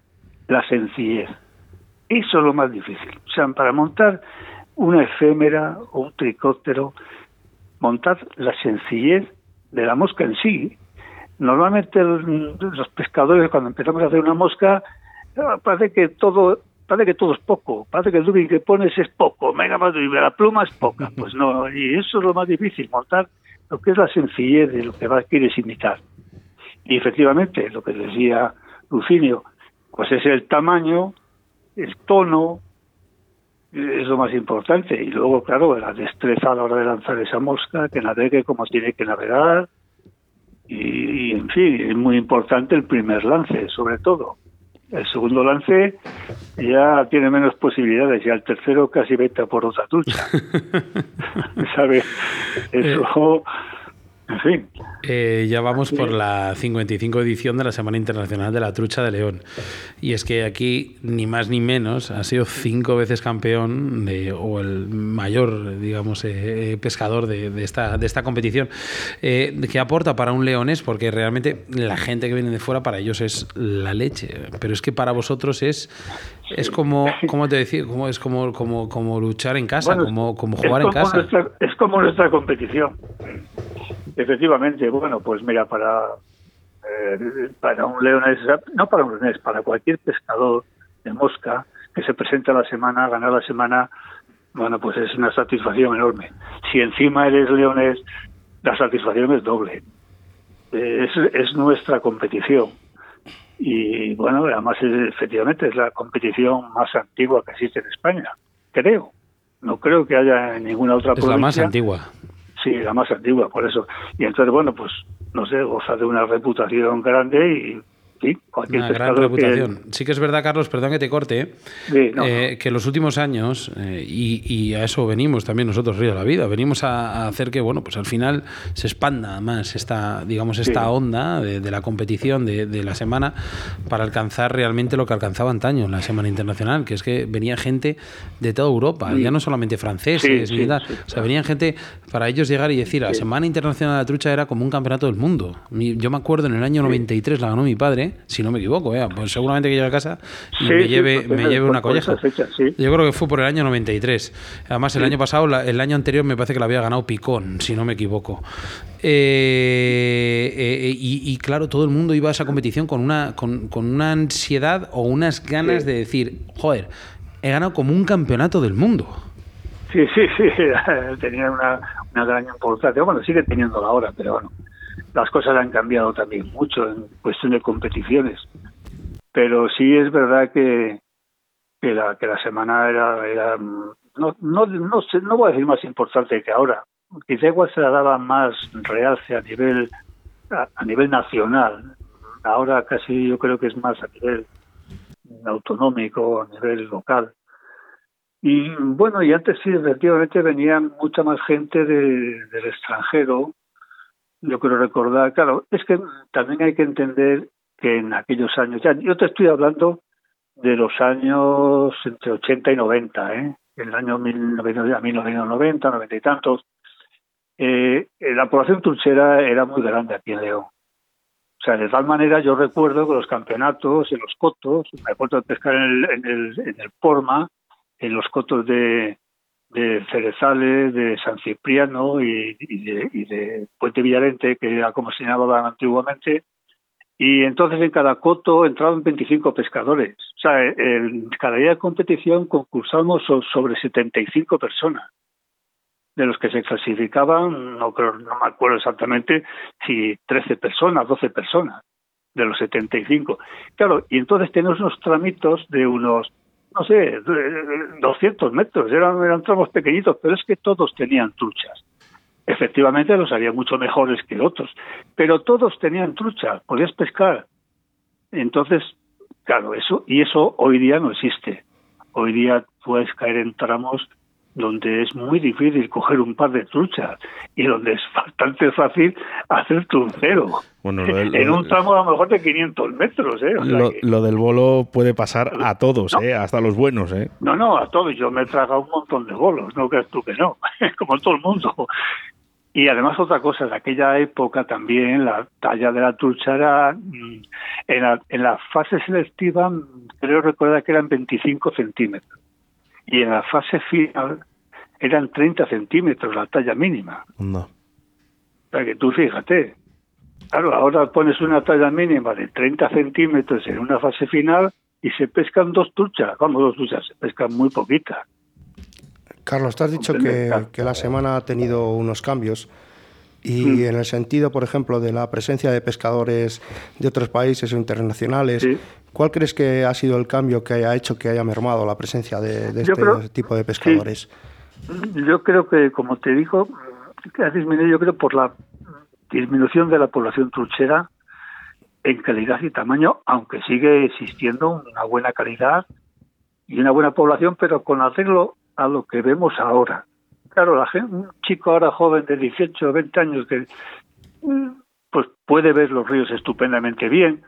la sencillez. Eso es lo más difícil. O sea, para montar una efémera o un tricóptero, montar la sencillez de la mosca en sí. Normalmente los pescadores cuando empezamos a hacer una mosca parece que todo parece que todo es poco, parece que el dubbing que pones es poco, mega más la pluma es poca, pues no, y eso es lo más difícil, montar lo que es la sencillez de lo que vas, quieres imitar. Y efectivamente, lo que decía Lucinio, pues es el tamaño, el tono, es lo más importante. Y luego, claro, la destreza a la hora de lanzar esa mosca, que navegue como tiene que navegar. Y, en fin, es muy importante el primer lance, sobre todo. El segundo lance ya tiene menos posibilidades, ya el tercero casi vete por otra trucha. ¿Sabes? Eso en fin. Eh, ya vamos por la 55 edición de la Semana Internacional de la Trucha de León. Y es que aquí, ni más ni menos, ha sido cinco veces campeón de, o el mayor, digamos, eh, eh, pescador de, esta, de esta competición. Eh, ¿Qué aporta para un leones? Porque realmente la gente que viene de fuera para ellos es la leche. Pero es que para vosotros es, es como, ¿cómo te decir? Como, es como, como, como luchar en casa, como, como jugar en casa. es como nuestra competición. Efectivamente, bueno, pues mira, para, eh, para un leonés, no para un leonés, para cualquier pescador de mosca que se presenta la semana, ganar la semana, bueno, pues es una satisfacción enorme. Si encima eres leonés, la satisfacción es doble. Es, es nuestra competición. Y bueno, además efectivamente es la competición más antigua que existe en España, creo. No creo que haya ninguna otra es la más antigua. Sí, la más antigua, por eso. Y entonces, bueno, pues, no sé, goza de una reputación grande y Sí, Una gran reputación. Sí que es verdad, Carlos, perdón que te corte, eh, que en los últimos años, eh, y, a eso venimos también nosotros, Río de la Vida, venimos a, hacer que, bueno, pues al final se expanda más esta, digamos, esta onda de, la competición de, la semana para alcanzar realmente lo que alcanzaba antaño en la Semana Internacional, que es que venía gente de toda Europa, ya no solamente franceses, ni tal, o sea, venían gente para ellos llegar y decir, la Semana Internacional de la Trucha era como un campeonato del mundo. Yo me acuerdo en el año 93 la ganó mi padre si no me equivoco, ¿eh? pues seguramente que llegue a casa y me lleve, me lleve una colleja. Yo creo que fue por el año 93. Además, el año pasado, el año anterior me parece que la había ganado Picón, si no me equivoco. Eh, eh, y, claro, todo el mundo iba a esa competición con una, con, una ansiedad o unas ganas de decir, joder, he ganado como un campeonato del mundo. Sí, sí, sí, tenía una, una gran importancia. Bueno, sigue teniendo la hora, pero bueno las cosas han cambiado también mucho en cuestión de competiciones. Pero sí es verdad que, que, la, que la semana era, era no, no, no, sé, no voy a decir más importante que ahora. Quizá igual se la daba más realce a nivel, a, nivel nacional. Ahora casi yo creo que es más a nivel autonómico, a nivel local. Y bueno, y antes sí, efectivamente venían mucha más gente de, del extranjero yo quiero recordar, claro, es que también hay que entender que en aquellos años, ya yo te estoy hablando de los años entre 80 y 90, ¿eh? en el año 1990, 90 y tantos, eh, la población truchera era muy grande aquí en León. O sea, de tal manera yo recuerdo que los campeonatos en los cotos, me acuerdo de pescar en el, en el, en el Porma, en los cotos de, de Cerezales, de San Cipriano y, de, Puente Villarente, que era como se llamaban antiguamente, Y entonces en cada coto entraban 25 pescadores. O sea, en cada día de competición concursamos sobre 75 personas. De los que se clasificaban, no creo, no me acuerdo exactamente si 13 personas, 12 personas de los 75. Claro, y entonces tenemos unos tramitos de unos, no sé, 200 metros, eran, eran tramos pequeñitos, pero es que todos tenían truchas. Efectivamente los haría mucho mejores que otros, pero todos tenían trucha, podías pescar. Entonces, claro, eso, y eso hoy día no existe. Hoy día puedes caer en tramos donde es muy difícil coger un par de truchas y donde es bastante fácil hacer truncero. Bueno, en un tramo a lo mejor de 500 metros. ¿eh? lo, del bolo puede pasar a todos, ¿eh? hasta los buenos. ¿eh? No, no, a todos. Yo me he tragado un montón de bolos, no creas tú que no, como todo el mundo. Y además otra cosa, en aquella época también la talla de la trucha era, mm, en la, en la fase selectiva, creo recordar que eran 25 centímetros. Y en la fase final eran 30 centímetros la talla mínima. No. O sea que tú fíjate, claro, ahora pones una talla mínima de 30 centímetros en una fase final y se pescan dos truchas. Vamos, dos truchas, se pescan muy poquitas. Carlos, te has dicho que, la semana ha tenido unos cambios y mm. en el sentido, por ejemplo, de la presencia de pescadores de otros países o internacionales, ¿cuál crees que ha sido el cambio que haya hecho que haya mermado la presencia de, este tipo de pescadores? Yo creo que, como te digo, ha disminuido, yo creo, por la disminución de la población truchera en calidad y tamaño, aunque sigue existiendo una buena calidad y una buena población, pero con hacerlo a lo que vemos ahora. Claro, la gente, un chico ahora joven de 18 o 20 años que mm, pues puede ver los ríos estupendamente bien,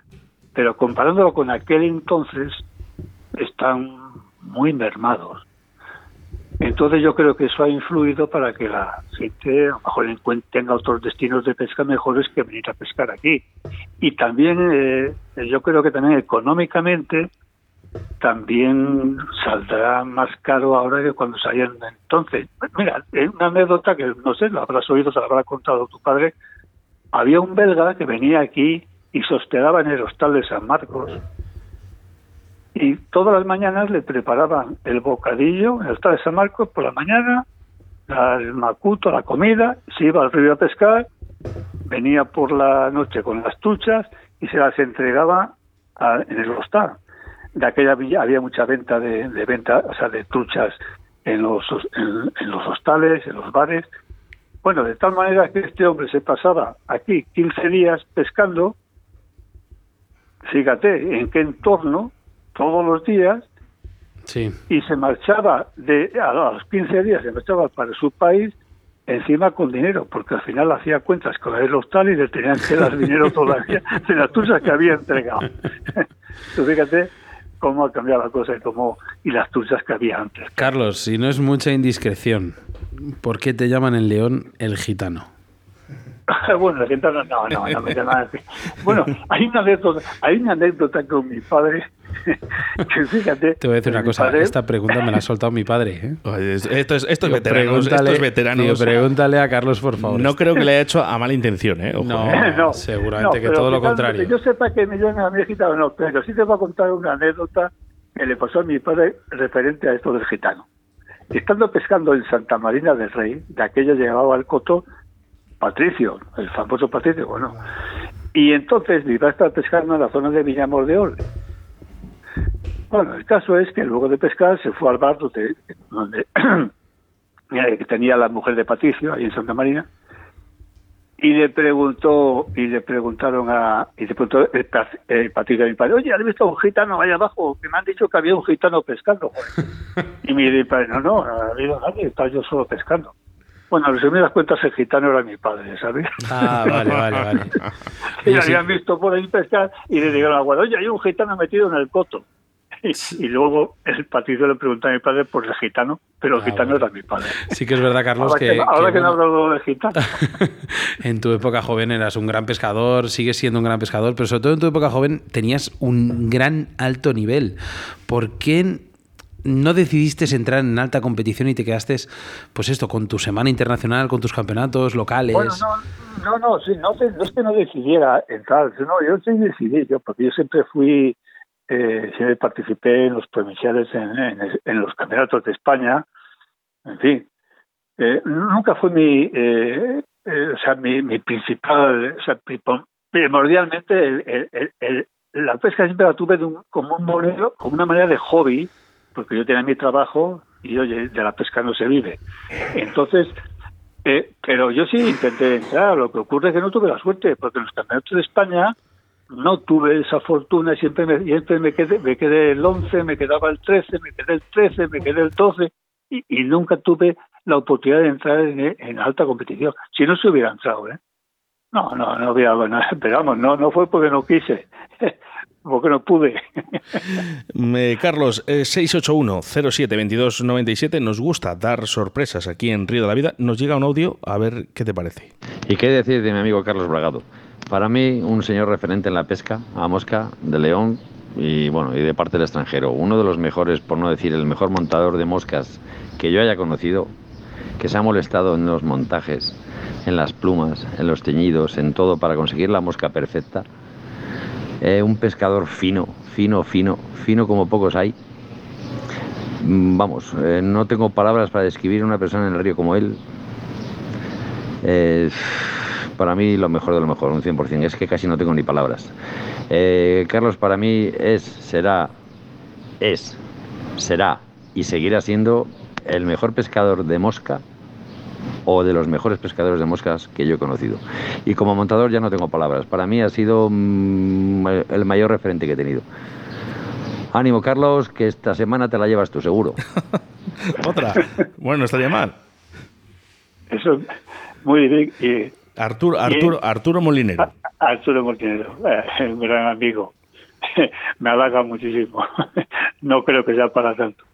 pero comparándolo con aquel entonces están muy mermados. Entonces yo creo que eso ha influido para que la gente a lo mejor tenga otros destinos de pesca mejores que venir a pescar aquí. Y también eh, yo creo que también económicamente también saldrá más caro ahora que cuando salían entonces. Mira, una anécdota que no sé, la habrás oído, se la habrá contado tu padre. Había un belga que venía aquí y se hospedaba en el hostal de San Marcos. Y todas las mañanas le preparaban el bocadillo en el hostal de San Marcos por la mañana, el macuto, la comida, se iba al río a pescar, venía por la noche con las tuchas y se las entregaba en el hostal de aquella villa había mucha venta de, venta, o sea, de truchas en los, en, los hostales, en los bares. Bueno, de tal manera que este hombre se pasaba aquí 15 días pescando, fíjate en qué entorno, todos los días, sí. y se marchaba de a los 15 días, se marchaba para su país encima con dinero, porque al final hacía cuentas con el hostal y le tenían que dar dinero todavía de las truchas que había entregado. Fíjate cómo ha cambiado la cosa y cómo y las truchas que había antes. Carlos, si no es mucha indiscreción, ¿por qué te llaman el león el gitano? bueno, el gitano no, no, no me llaman así. Bueno, hay una anécdota, hay una anécdota con mi padre fíjate. Te voy a decir una cosa. Esta pregunta me la ha soltado mi padre. ¿eh? esto es, esto veteranos. Estos veteranos pregúntale a Carlos, por favor. No creo que le haya hecho a mala intención. ¿eh? No, seguramente que todo lo contrario. yo sepa que me llaman a mi gitano, no, pero sí te voy a contar una anécdota que le pasó a mi padre referente a esto del gitano. Estando pescando en Santa Marina del Rey, de aquello llegaba al coto Patricio, el famoso Patricio, bueno. Y entonces iba a estar pescando en la zona de Villamor de Orde bueno, el caso es que luego de pescar se fue al bar donde, donde tenía la mujer de Patricio, ahí en Santa Marina, y le preguntó, y le preguntaron a, y le preguntó el, Patricio a mi padre, oye, ¿has visto un gitano allá abajo? Que me han dicho que había un gitano pescando. y mi padre, no, no, no ha habido nadie, estaba yo solo pescando. Bueno, me das cuentas, el gitano era mi padre, ¿sabes? Ah, vale, vale, vale. y habían visto por ahí pescar y le dijeron a oye, hay un gitano metido en el coto. Y, luego el Patricio le pregunta a mi padre por el gitano, pero el ah, gitano era mi padre. Sí que es verdad, Carlos, ahora que... ahora que, no hablo de gitano. en tu época joven eras un gran pescador, sigues siendo un gran pescador, pero sobre todo en tu época joven tenías un gran alto nivel. ¿Por qué no decidiste entrar en alta competición y te quedaste, pues esto, con tu semana internacional, con tus campeonatos locales? No, no, no, sí, no, es que no decidiera entrar, no, yo sí decidí, yo, porque yo siempre fui, eh, siempre participé en los provinciales, en, los campeonatos de España, en fin. Eh, nunca fue mi, eh, eh, o sea, mi, principal, o sea, primordialmente el, la pesca siempre la tuve de como un modelo, como una manera de hobby, porque yo tenía mi trabajo y oye, de la pesca no se vive. Entonces, eh, pero yo sí intenté entrar, lo que ocurre es que no tuve la suerte, porque en los campeonatos de España no tuve esa fortuna, siempre me, siempre me quedé, me quedé el 11, me quedaba el 13, me quedé el 13, me quedé el 12, y, nunca tuve la oportunidad de entrar en, alta competición. Si no se hubiera entrado, ¿eh? No, no, no había, bueno, pero vamos, no, no fue porque no quise, porque no pude. Carlos, eh, 681-07-2297, nos gusta dar sorpresas aquí en Río de la Vida. Nos llega un audio, a ver qué te parece. ¿Y qué decir de mi amigo Carlos Bragado? Para mí, un señor referente en la pesca a mosca de León y bueno, y de parte del extranjero. Uno de los mejores, por no decir el mejor montador de moscas que yo haya conocido, que se ha molestado en los montajes en las plumas, en los teñidos, en todo para conseguir la mosca perfecta. Eh, un pescador fino, fino, fino, fino como pocos hay. Mm, vamos, eh, no tengo palabras para describir a una persona en el río como él. para mí lo mejor de lo mejor, un 100%. Es que casi no tengo ni palabras. Eh, Carlos para mí es, será, es, será y seguirá siendo el mejor pescador de mosca o de los mejores pescadores de moscas que yo he conocido. Y como montador ya no tengo palabras. Para mí ha sido mm, el mayor referente que he tenido. Ánimo, Carlos, que esta semana te la llevas tú, seguro. Otra. Bueno, estaría mal. Eso, muy bien. Arturo, Arturo, Arturo Molinero. Arturo Molinero, eh, un gran amigo. Me halaga muchísimo. No creo que sea para tanto.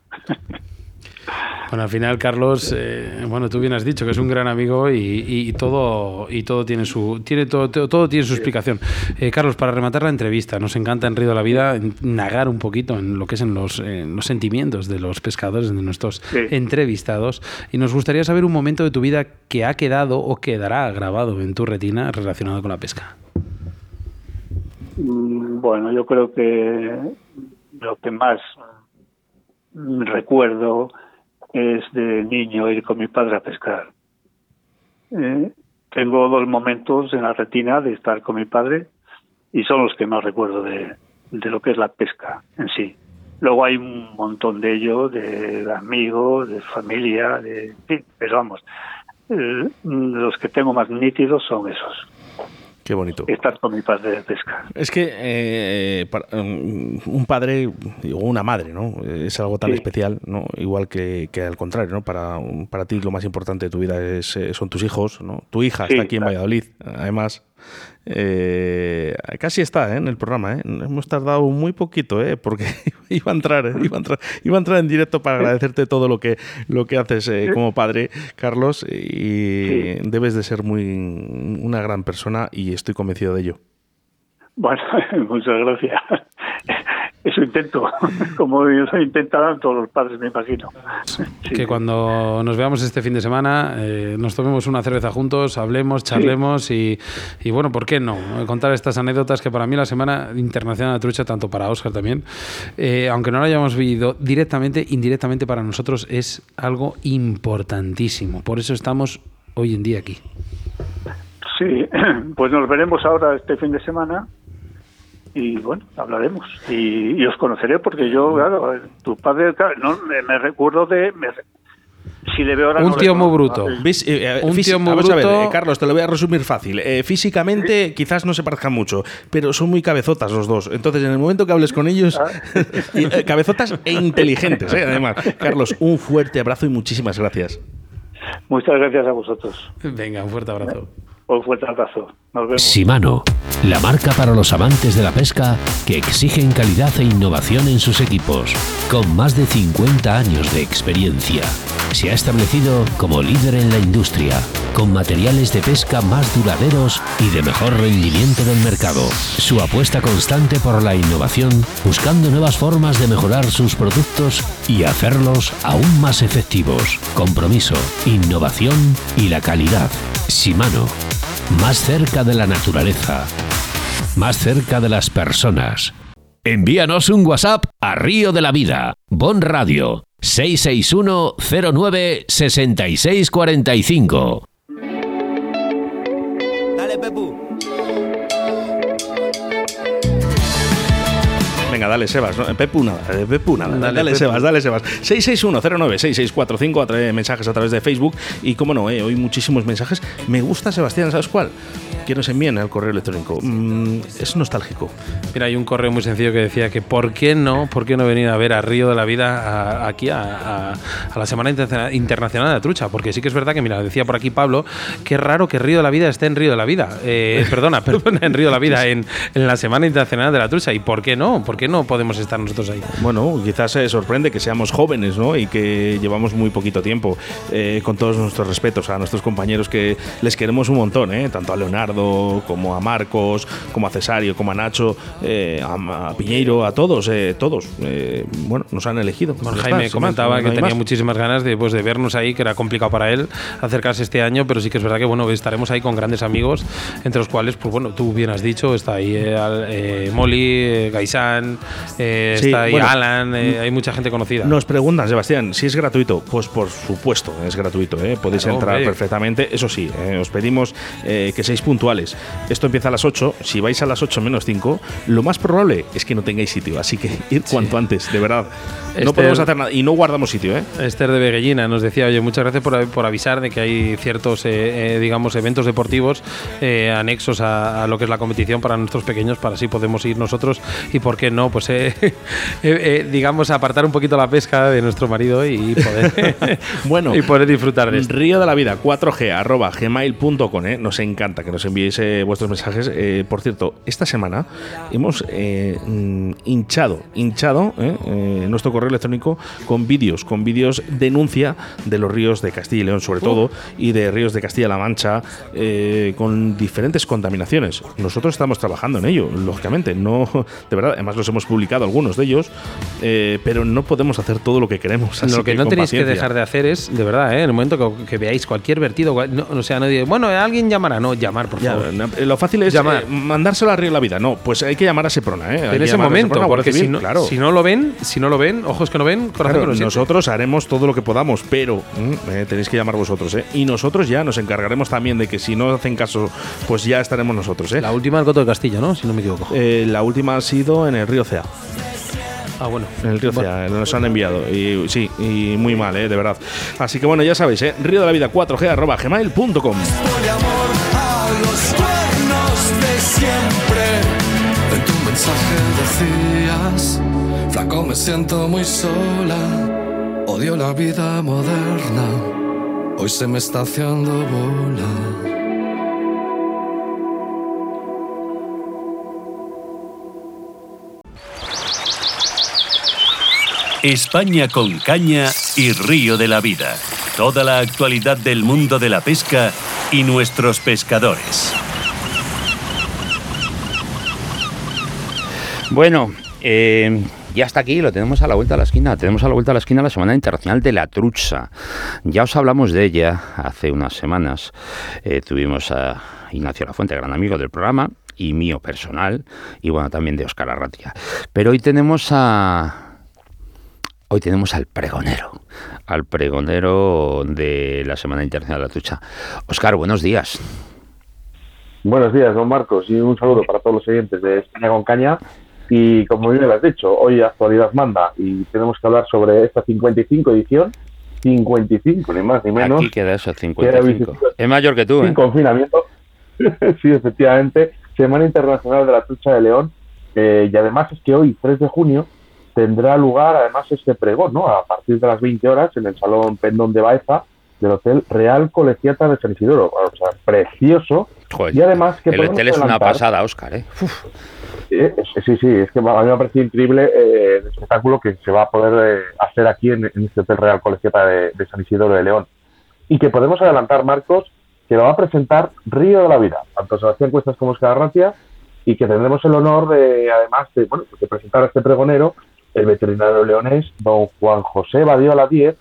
Bueno, al final, Carlos, eh, bueno, tú bien has dicho que es un gran amigo y, todo y todo tiene su tiene todo, todo, tiene su explicación. Eh, Carlos, para rematar la entrevista, nos encanta en Río de la Vida nagar un poquito en lo que es en los, los sentimientos de los pescadores, de nuestros entrevistados, y nos gustaría saber un momento de tu vida que ha quedado o quedará grabado en tu retina relacionado con la pesca. Mm, bueno, yo creo que lo que más recuerdo es de niño ir con mi padre a pescar. Eh, tengo dos momentos en la retina de estar con mi padre y son los que más recuerdo de, de lo que es la pesca en sí. Luego hay un montón de ellos, de amigos, de familia, de, pero vamos, eh, los que tengo más nítidos son esos. Qué bonito. Estar con mi padre de pesca. Es que eh, um, un padre o una madre, ¿no? Es algo tan especial, ¿no? Igual que, al contrario, ¿no? Para, para ti lo más importante de tu vida es, eh, son tus hijos, ¿no? Tu hija está aquí en Valladolid, además. Eh, casi está ¿eh? en el programa. ¿eh? Hemos tardado muy poquito, porque iba a entrar, iba a entrar, iba a entrar en directo para agradecerte todo lo que lo que haces como padre, Carlos, y debes de ser muy una gran persona y estoy convencido de ello. Bueno, muchas gracias. Eso intento, como ellos intentarán todos los padres, me imagino. Que cuando nos veamos este fin de semana, eh, nos tomemos una cerveza juntos, hablemos, charlemos y, bueno, ¿por qué no? Contar estas anécdotas que para mí la Semana Internacional de Trucha, tanto para Oscar también, eh, aunque no la hayamos vivido directamente, indirectamente para nosotros es algo importantísimo. Por eso estamos hoy en día aquí. Sí, pues nos veremos ahora este fin de semana y bueno, hablaremos. Y, os conoceré porque yo, claro, tu padre, no, me, recuerdo de... si le veo ahora un tío muy bruto. un tío muy bruto. Carlos, te lo voy a resumir fácil. Eh, físicamente quizás no se parezcan mucho, pero son muy cabezotas los dos. Entonces, en el momento que hables con ellos, ah. eh, cabezotas e inteligentes, eh, además. Carlos, un fuerte abrazo y muchísimas gracias. Muchas gracias a vosotros. Venga, un fuerte abrazo. Shimano, la marca para los amantes de la pesca que exigen calidad e innovación en sus equipos. Con más de 50 años de experiencia, se ha establecido como líder en la industria con materiales de pesca más duraderos y de mejor rendimiento del mercado. Su apuesta constante por la innovación, buscando nuevas formas de mejorar sus productos y hacerlos aún más efectivos. Compromiso, innovación y la calidad. Shimano, más cerca de la naturaleza, más cerca de las personas. Envíanos un WhatsApp a Río de la Vida, Bon Radio, 661 09 6645. Dale, Pepu. Venga, dale, Sebas. No, Pepu nada, eh, Pepu nada. Dale, Dale. Sebas, dale, Sebas. 661096645 a través de mensajes a través de Facebook. Y cómo no, eh, hoy muchísimos mensajes. Me gusta, Sebastián, ¿sabes cuál? Que nos envíen al correo electrónico. Mm, es nostálgico. Mira, hay un correo muy sencillo que decía que ¿por qué no, por qué no venir a ver a Río de la Vida a- aquí a, a- a la Semana Interna- Internacional de la Trucha? Porque sí que es verdad que, mira, decía por aquí Pablo, qué raro que Río de la Vida esté en Río de la Vida. Eh, perdona, perdona, en Río de la Vida, en, en la Semana Internacional de la Trucha. ¿Y por qué no? ¿Por qué no podemos estar nosotros ahí? Bueno, quizás se sorprende que seamos jóvenes, ¿no? Y que llevamos muy poquito tiempo. Eh, con todos nuestros respetos a nuestros compañeros que les queremos un montón, ¿eh? Tanto a Leonardo como a Marcos, como a Cesario, como a Nacho, eh, a, a Piñeiro, a todos, eh, todos. Eh, bueno, nos han elegido. Bueno, Jaime más, comentaba no que hay tenía más. muchísimas ganas de, pues, de vernos ahí, que era complicado para él acercarse este año, pero sí que es verdad que bueno, estaremos ahí con grandes amigos, entre los cuales, pues bueno, tú bien has dicho, está ahí eh, Al- eh, Molly, eh, Gaisán, Sí, está ahí bueno, Alan, hay mucha gente conocida. Nos preguntan, Sebastián, si es gratuito. Pues por supuesto, es gratuito. Podéis Claro, entrar hombre. perfectamente. Eso sí, os pedimos que seáis puntuales. Esto empieza a las 8. Si vais a las 8 menos 5, lo más probable es que no tengáis sitio. Así que ir cuanto antes, de verdad. No Esther- podemos hacer nada. Y no guardamos sitio, ¿eh? Esther de Beguellina nos decía, oye, muchas gracias por, por avisar de que hay ciertos, eh, eh, digamos, eventos deportivos eh, anexos a, a lo que es la competición para nuestros pequeños, para así podemos ir nosotros y, ¿por qué no? Pues, eh, eh, eh, digamos, apartar un poquito la pesca de nuestro marido y poder, Bueno, y poder disfrutar de esto. Río de la Vida 4G arroba gmail.com. ¿eh? Nos encanta que nos enviéis eh, vuestros mensajes. Eh, por cierto, esta semana hemos eh, mm, hinchado, hinchado nuestro correo electrónico con vídeos, con vídeos denuncia de los ríos de Castilla y León, sobre todo, y de ríos de Castilla-La Mancha, con diferentes contaminaciones. Nosotros estamos trabajando en ello, lógicamente. No, de verdad, además los hemos publicado algunos de ellos, pero no podemos hacer todo lo que queremos. así lo que no tenéis que dejar de hacer es, de verdad, en el momento que, que veáis cualquier vertido, no, o sea, no diga, bueno, alguien llamará, no, llamar, por Ya, favor. no, eh, lo fácil es Llamar. eh, mandárselo a Río de la Vida. No, pues hay que llamar a Seprona, ¿eh? Hay en ese momento, Seprona, porque si no, claro. si no lo ven, si no lo ven, ojos que no ven, corazón Claro, que no siente. nosotros haremos todo lo que podamos, pero mm, eh, tenéis que llamar vosotros, ¿eh? Y nosotros ya nos encargaremos también de que si no hacen caso, pues ya estaremos nosotros, ¿eh? La última el Coto de Castillo, ¿no? Si no me equivoco. Eh, la última ha sido en el río Cea. ah, bueno. En el río Cea, nos han enviado. Y sí, y muy mal, ¿eh? de verdad. Así que bueno, ya sabéis, ¿eh? Río de la Vida 4G arroba gmail.com. mensaje decías, flaco me siento muy sola, odio la vida moderna, hoy se me está haciendo bola. España con caña y río de la vida. Toda la actualidad del mundo de la pesca y nuestros pescadores. Bueno, eh, ya está aquí, lo tenemos a la vuelta de la esquina. Tenemos a la vuelta de la esquina la Semana Internacional de la Trucha. Ya os hablamos de ella hace unas semanas. Eh, tuvimos a Ignacio Lafuente, gran amigo del programa, y mío personal, y bueno, también de Óscar Arratia. Pero hoy tenemos a... Hoy tenemos al pregonero, al pregonero de la Semana Internacional de la Trucha. Óscar, buenos días. Buenos días, don Marcos, y un saludo para todos los oyentes de España con Caña. Y como bien lo has dicho, hoy actualidad manda y tenemos que hablar sobre esta 55 edición, 55, ni más ni menos, Aquí queda eso, Queda 55. visitado. Es mayor que tú, sin ¿eh? confinamiento. sí, efectivamente, Semana Internacional de la Trucha de León. eh, y además es que hoy, 3 de junio, tendrá lugar además este pregón, ¿no? A partir de las 20 horas en el Salón Pendón de Baeza del Hotel Real Colegiata de San Isidoro. O sea, precioso. Joder, Y además que el hotel es una pasada, Óscar, ¿eh? Eh, Sí, sí, es que a mí me ha parecido increíble eh, el espectáculo que se va a poder eh, hacer aquí en, en este Hotel Real Colegiata de, de San Isidoro de León. Y que podemos adelantar, Marcos, que lo va a presentar Río de la Vida, tanto Sebastián Cuestas como Oscar Arratia, y que tendremos el honor de, además de, bueno, de presentar a este pregonero, el veterinario leonés, don Juan José Badiola Díez,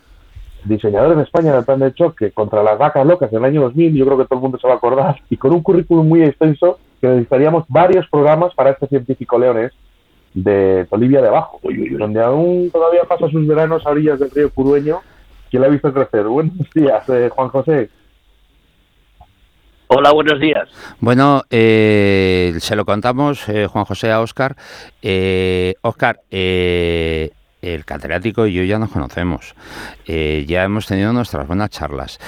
diseñador en España del plan de choque contra las vacas locas en el año 2000, yo creo que todo el mundo se va a acordar, y con un currículum muy extenso que necesitaríamos varios programas para este científico leonés de Bolivia de Abajo, donde aún todavía pasa sus veranos a orillas del río Curueño, que lo ha visto crecer. Buenos días, eh, Juan José. Hola, buenos días. Bueno, eh, se lo contamos, eh, Juan José, a Óscar. Eh, Óscar, eh, el catedrático y yo ya nos conocemos. Eh, ya hemos tenido nuestras buenas charlas.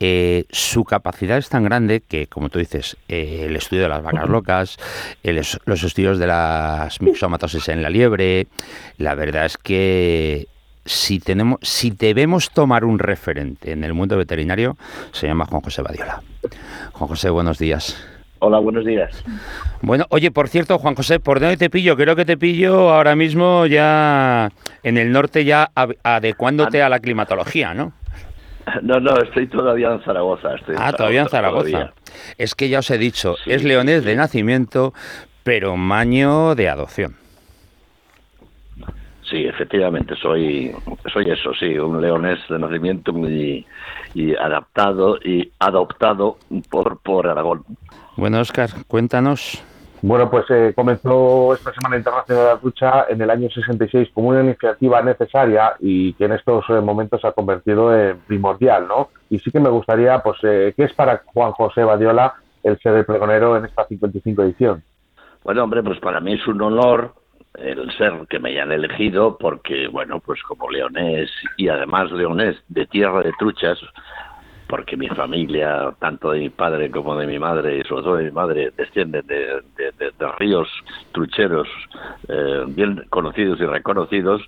Eh, su capacidad es tan grande que, como tú dices, eh, el estudio de las vacas locas, el los estudios de las mixomatosis en la liebre, la verdad es que si tenemos, si debemos tomar un referente en el mundo veterinario, se llama Juan José Badiola. Juan José, buenos días. Hola, buenos días. Bueno, oye, por cierto, Juan José, ¿por dónde te pillo? Creo que te pillo ahora mismo ya en el norte, ya adecuándote a la climatología, ¿no? No, no, estoy todavía en Zaragoza. Estoy Ah, todavía en Zaragoza. todavía. Es que ya os he dicho, es leonés de nacimiento, pero maño de adopción. Sí, efectivamente, soy, soy eso, sí, un leonés de nacimiento y, y adaptado y adoptado por, por Aragón. Bueno, Oscar, cuéntanos. Bueno, pues eh, comenzó esta Semana Internacional de la Trucha en el año 66 como una iniciativa necesaria y que en estos eh, momentos se ha convertido en primordial, ¿no? Y sí que me gustaría, pues, eh, ¿qué es para Juan José Badiola el ser el pregonero en esta 55 edición? Bueno, hombre, pues para mí es un honor el ser que me hayan elegido porque, bueno, pues como leonés y además leonés de tierra de truchas, porque mi familia, tanto de mi padre como de mi madre, y sobre todo de mi madre, descienden de, de- ríos trucheros eh, bien conocidos y reconocidos,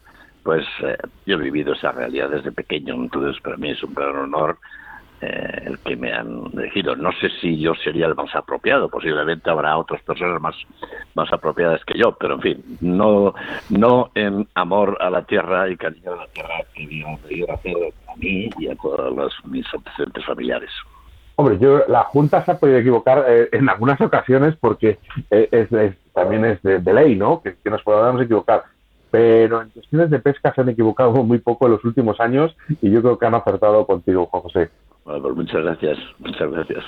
pues eh, yo he vivido esa realidad desde pequeño, entonces para mí es un gran honor eh, el que me han elegido. No sé si yo sería el más apropiado, posiblemente habrá otras personas más, más apropiadas que yo, pero en fin, no, no en amor a la tierra y cariño a la tierra que me pedido hacer a mí y a todos los, mis antecedentes familiares. Hombre, yo la Junta se ha podido equivocar eh, en algunas ocasiones porque eh, es, es- también es de, de ley, ¿no? Que, que nos podamos equivocar. Pero en cuestiones de pesca se han equivocado muy poco en los últimos años y yo creo que han acertado contigo, Juan José. Bueno, pues muchas gracias, muchas gracias.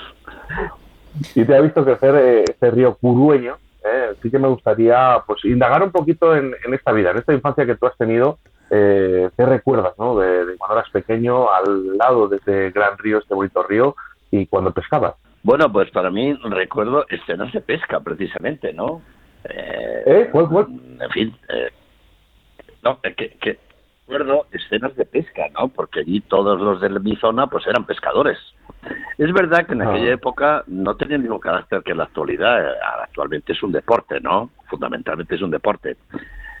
Y te ha visto crecer eh, este río curueño. eh, sí que me gustaría pues indagar un poquito en, en esta vida, en esta infancia que tú has tenido. Eh, ¿Qué recuerdas ¿no? de, de cuando eras pequeño al lado de este gran río, este bonito río, y cuando pescabas? Bueno, pues para mí recuerdo escenas de pesca, precisamente, ¿no? Eh, ¿Eh? ¿Cuál, cuál? En fin, eh, no, que, que recuerdo escenas de pesca, ¿no? Porque allí todos los de mi zona, pues eran pescadores. Es verdad que en Ah. aquella época no tenía el mismo carácter que en la actualidad. Eh, Actualmente es un deporte, ¿no? Fundamentalmente es un deporte.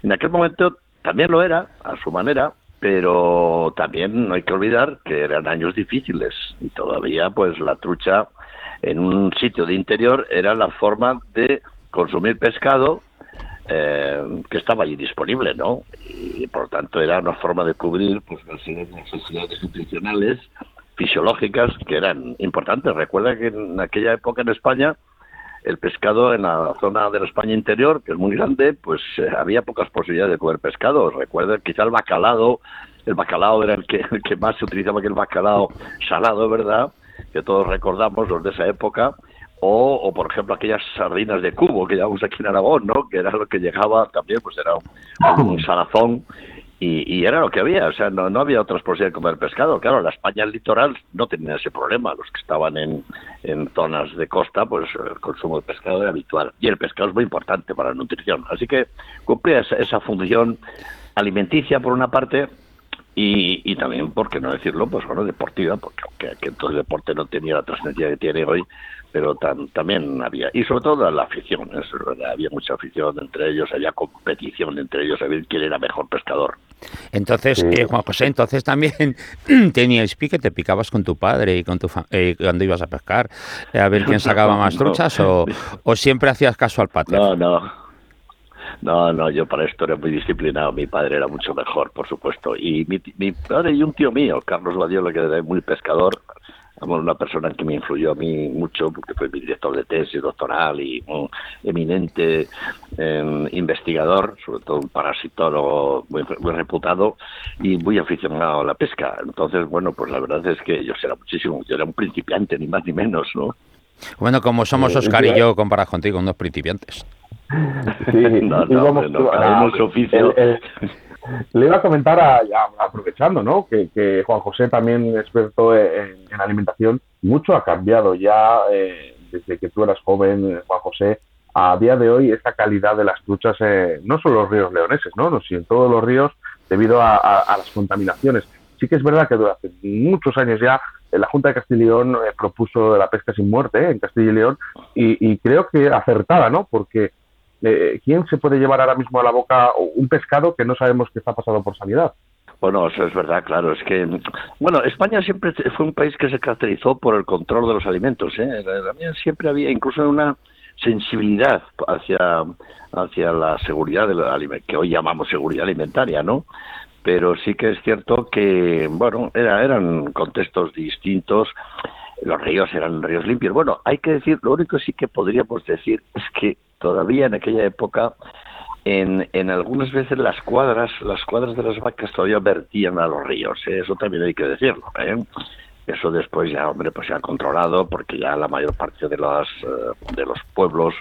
En aquel momento también lo era, a su manera, pero también no hay que olvidar que eran años difíciles y todavía pues la trucha en un sitio de interior era la forma de consumir pescado eh, que estaba allí disponible, ¿no? Y por tanto era una forma de cubrir pues las necesidades nutricionales, fisiológicas, que eran importantes. Recuerda que en aquella época en España el pescado en la zona de la España interior, que es muy grande, pues eh, había pocas posibilidades de comer pescado. Recuerda quizá el bacalao, el bacalao era el que, el que más se utilizaba que el bacalao salado, ¿verdad? Que todos recordamos los de esa época. O, o, por ejemplo aquellas sardinas de cubo que llamamos aquí en Aragón, ¿no? Que era lo que llegaba también, pues era un salazón y, y era lo que había, o sea, no, no había otras posibilidades de comer pescado. Claro, la España litoral no tenía ese problema, los que estaban en, en zonas de costa, pues el consumo de pescado era habitual. Y el pescado es muy importante para la nutrición. Así que cumplía esa, esa función alimenticia por una parte y, y también, por qué no decirlo, pues bueno, deportiva, porque aunque que todo el deporte no tenía la trascendencia que tiene hoy, pero tam- también había, y sobre todo la afición, es había mucha afición entre ellos, había competición entre ellos, a ver quién era mejor pescador. Entonces, eh, Juan José, entonces también teníais pique, te picabas con tu padre y con tu eh, cuando ibas a pescar, eh, a ver quién sacaba más No. truchas o, o siempre hacías caso al pater. No, no. No, no, yo para esto era muy disciplinado. Mi padre era mucho mejor, por supuesto. Y mi, mi padre y un tío mío, Carlos Badiola, que era muy pescador, una persona que me influyó a mí mucho, porque fue mi director de tesis doctoral y un eminente em, investigador, sobre todo un parasitólogo muy, muy, reputado y muy aficionado a la pesca. Entonces, bueno, pues la verdad es que yo era muchísimo, yo era un principiante, ni más ni menos, ¿no? Bueno, como somos eh, Oscar y yo, comparas contigo, unos principiantes. Sí, no, no, no, no, oficio. Le iba a comentar, a, aprovechando, ¿no? Que, Juan José también experto en, alimentación, mucho ha cambiado ya eh, desde que tú eras joven, Juan José, a día de hoy esta calidad de las truchas, eh, no solo los ríos leoneses, ¿no? sino en todos los ríos debido a, las contaminaciones. Sí que es verdad que durante muchos años ya eh, la Junta de Castilla y León propuso la pesca sin muerte en Castilla y León y, y, creo que acertada, ¿no? Porque eh, ¿quién se puede llevar ahora mismo a la boca un pescado que no sabemos que está pasado por sanidad? Bueno, eso es verdad, claro. Es que, bueno, España siempre fue un país que se caracterizó por el control de los alimentos. ¿eh? También siempre había incluso una sensibilidad hacia, hacia la seguridad de que hoy llamamos seguridad alimentaria, ¿no? Pero sí que es cierto que, bueno, era, eran contextos distintos los ríos eran ríos limpios. Bueno, hay que decir, lo único sí que podríamos decir es que todavía en aquella época en, en algunas veces las cuadras, las cuadras de las vacas todavía vertían a los ríos, ¿eh? eso también hay que decirlo. ¿eh? Eso después ya, hombre, pues se ha controlado porque ya la mayor parte de los, eh, de los pueblos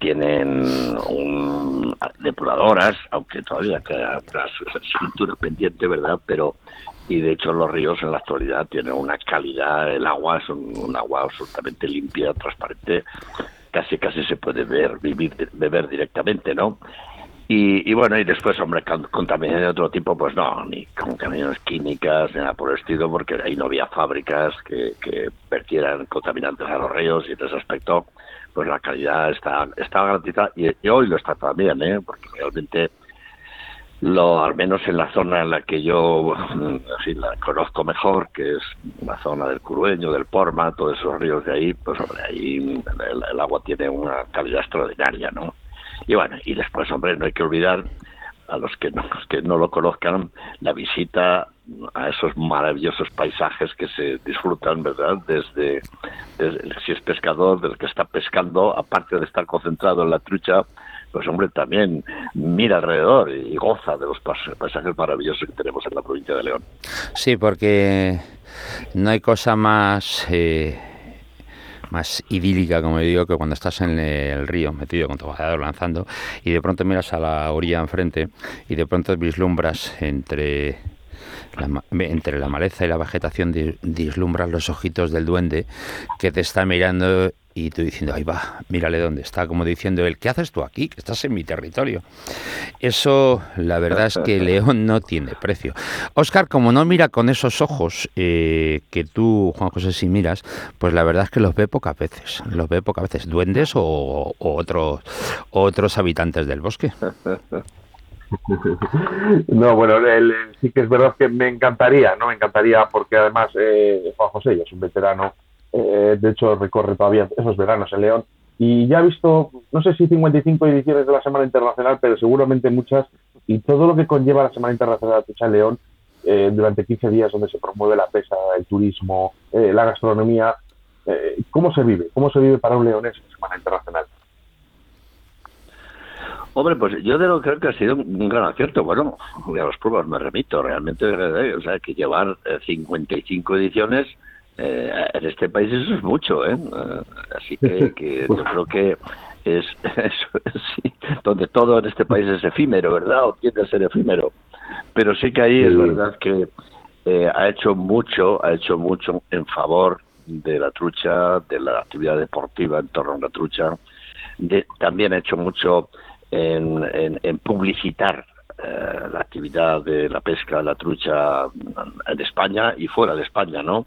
tienen un, depuradoras, aunque todavía queda la cintura pendiente, ¿verdad? Pero, y de hecho los ríos en la actualidad tienen una calidad, el agua es un agua absolutamente limpia, transparente, casi casi se puede ver, vivir, beber directamente, ¿no? Y, bueno, y después, hombre, contaminación de otro tipo, pues no, ni contaminaciones químicas, ni nada por el estilo, porque ahí no había fábricas que, que vertieran contaminantes a los ríos y en ese aspecto, pues la calidad está, está garantizada y, y hoy lo está también, ¿eh? porque realmente lo al menos en la zona en la que yo así, la conozco mejor, que es la zona del Curueño, del Porma, todos esos ríos de ahí, pues hombre, ahí el, agua tiene una calidad extraordinaria, ¿no? Y bueno, y después, hombre, no hay que olvidar a los que no, que no lo conozcan la visita a esos maravillosos paisajes que se disfrutan, ¿verdad? Desde, desde si es pescador, del que está pescando, aparte de estar concentrado en la trucha, pues hombre, también mira alrededor y goza de los paisajes maravillosos que tenemos en la provincia de León. Sí, porque no hay cosa más... Eh, más idílica, como digo, que cuando estás en el río metido con tu vaciador lanzando y de pronto miras a la orilla enfrente y de pronto vislumbras entre la, entre la maleza y la vegetación vislumbras los ojitos del duende que te está mirando y tú diciendo, ahí va, mírale dónde está, como diciendo él, ¿qué haces tú aquí? Que estás en mi territorio. Eso, la verdad es que León no tiene precio. Oscar, como no mira con esos ojos eh, que tú, Juan José, sí miras, pues la verdad es que los ve pocas veces. Los ve pocas veces, duendes o, otros, otros habitantes del bosque. No, bueno, sí que es verdad que me encantaría, ¿no? Me encantaría porque además eh, Juan José ya es un veterano eh, de hecho, recorre todavía esos veranos en León. Y ya ha visto, no sé si 55 ediciones de la Semana Internacional, pero seguramente muchas. Y todo lo que conlleva la Semana Internacional de Tucha León eh, durante 15 días, donde se promueve la pesa, el turismo, eh, la gastronomía. ¿Cómo se vive? ¿Cómo se vive para un leonés la Semana Internacional? Hombre, pues yo de lo creo que ha sido un gran acierto. Bueno, a los pruebas me remito, realmente, o sea, que llevar 55 ediciones eh, en este país eso es mucho, ¿eh? eh así que, yo creo que es, sí, donde todo en este país es efímero, ¿verdad? O tiende a ser efímero. Pero sí que ahí es verdad que eh, ha hecho mucho, ha hecho mucho en favor de la trucha, de la actividad deportiva en torno a la trucha. De, también ha hecho mucho en, en, publicitar la actividad de la pesca, la trucha en España y fuera de España, ¿no?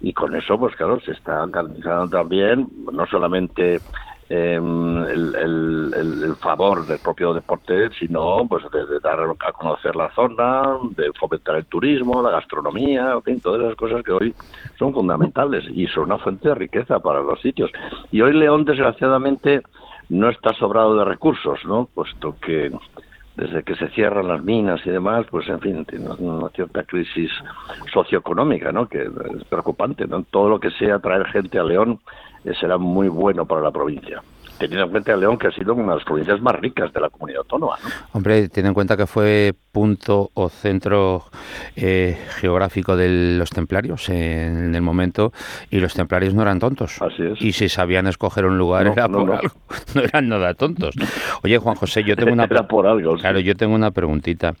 Y con eso, pues claro, se está garantizando también no solamente em, el, favor del propio deporte, sino pues de, dar a conocer la zona, de fomentar el turismo, la gastronomía, en fin, todas esas cosas que hoy son fundamentales y son una fuente de riqueza para los sitios. Y hoy León, desgraciadamente, no está sobrado de recursos, ¿no? Puesto que desde que se cierran las minas y demás, pues en fin, tiene una cierta crisis socioeconómica, ¿no? Que es preocupante, ¿no? Todo lo que sea traer gente a León eh, será muy bueno para la provincia teniendo en cuenta León, que ha sido una de las provincias más ricas de la comunidad autónoma. ¿no? Hombre, ten en cuenta que fue punto o centro eh, geográfico de los templarios en el momento, y los templarios no eran tontos. Así es. Y si sabían escoger un lugar No, era no, por algo, no eran nada tontos. Oye, Juan José, yo tengo una... Era por algo, sí. Claro, yo tengo una preguntita.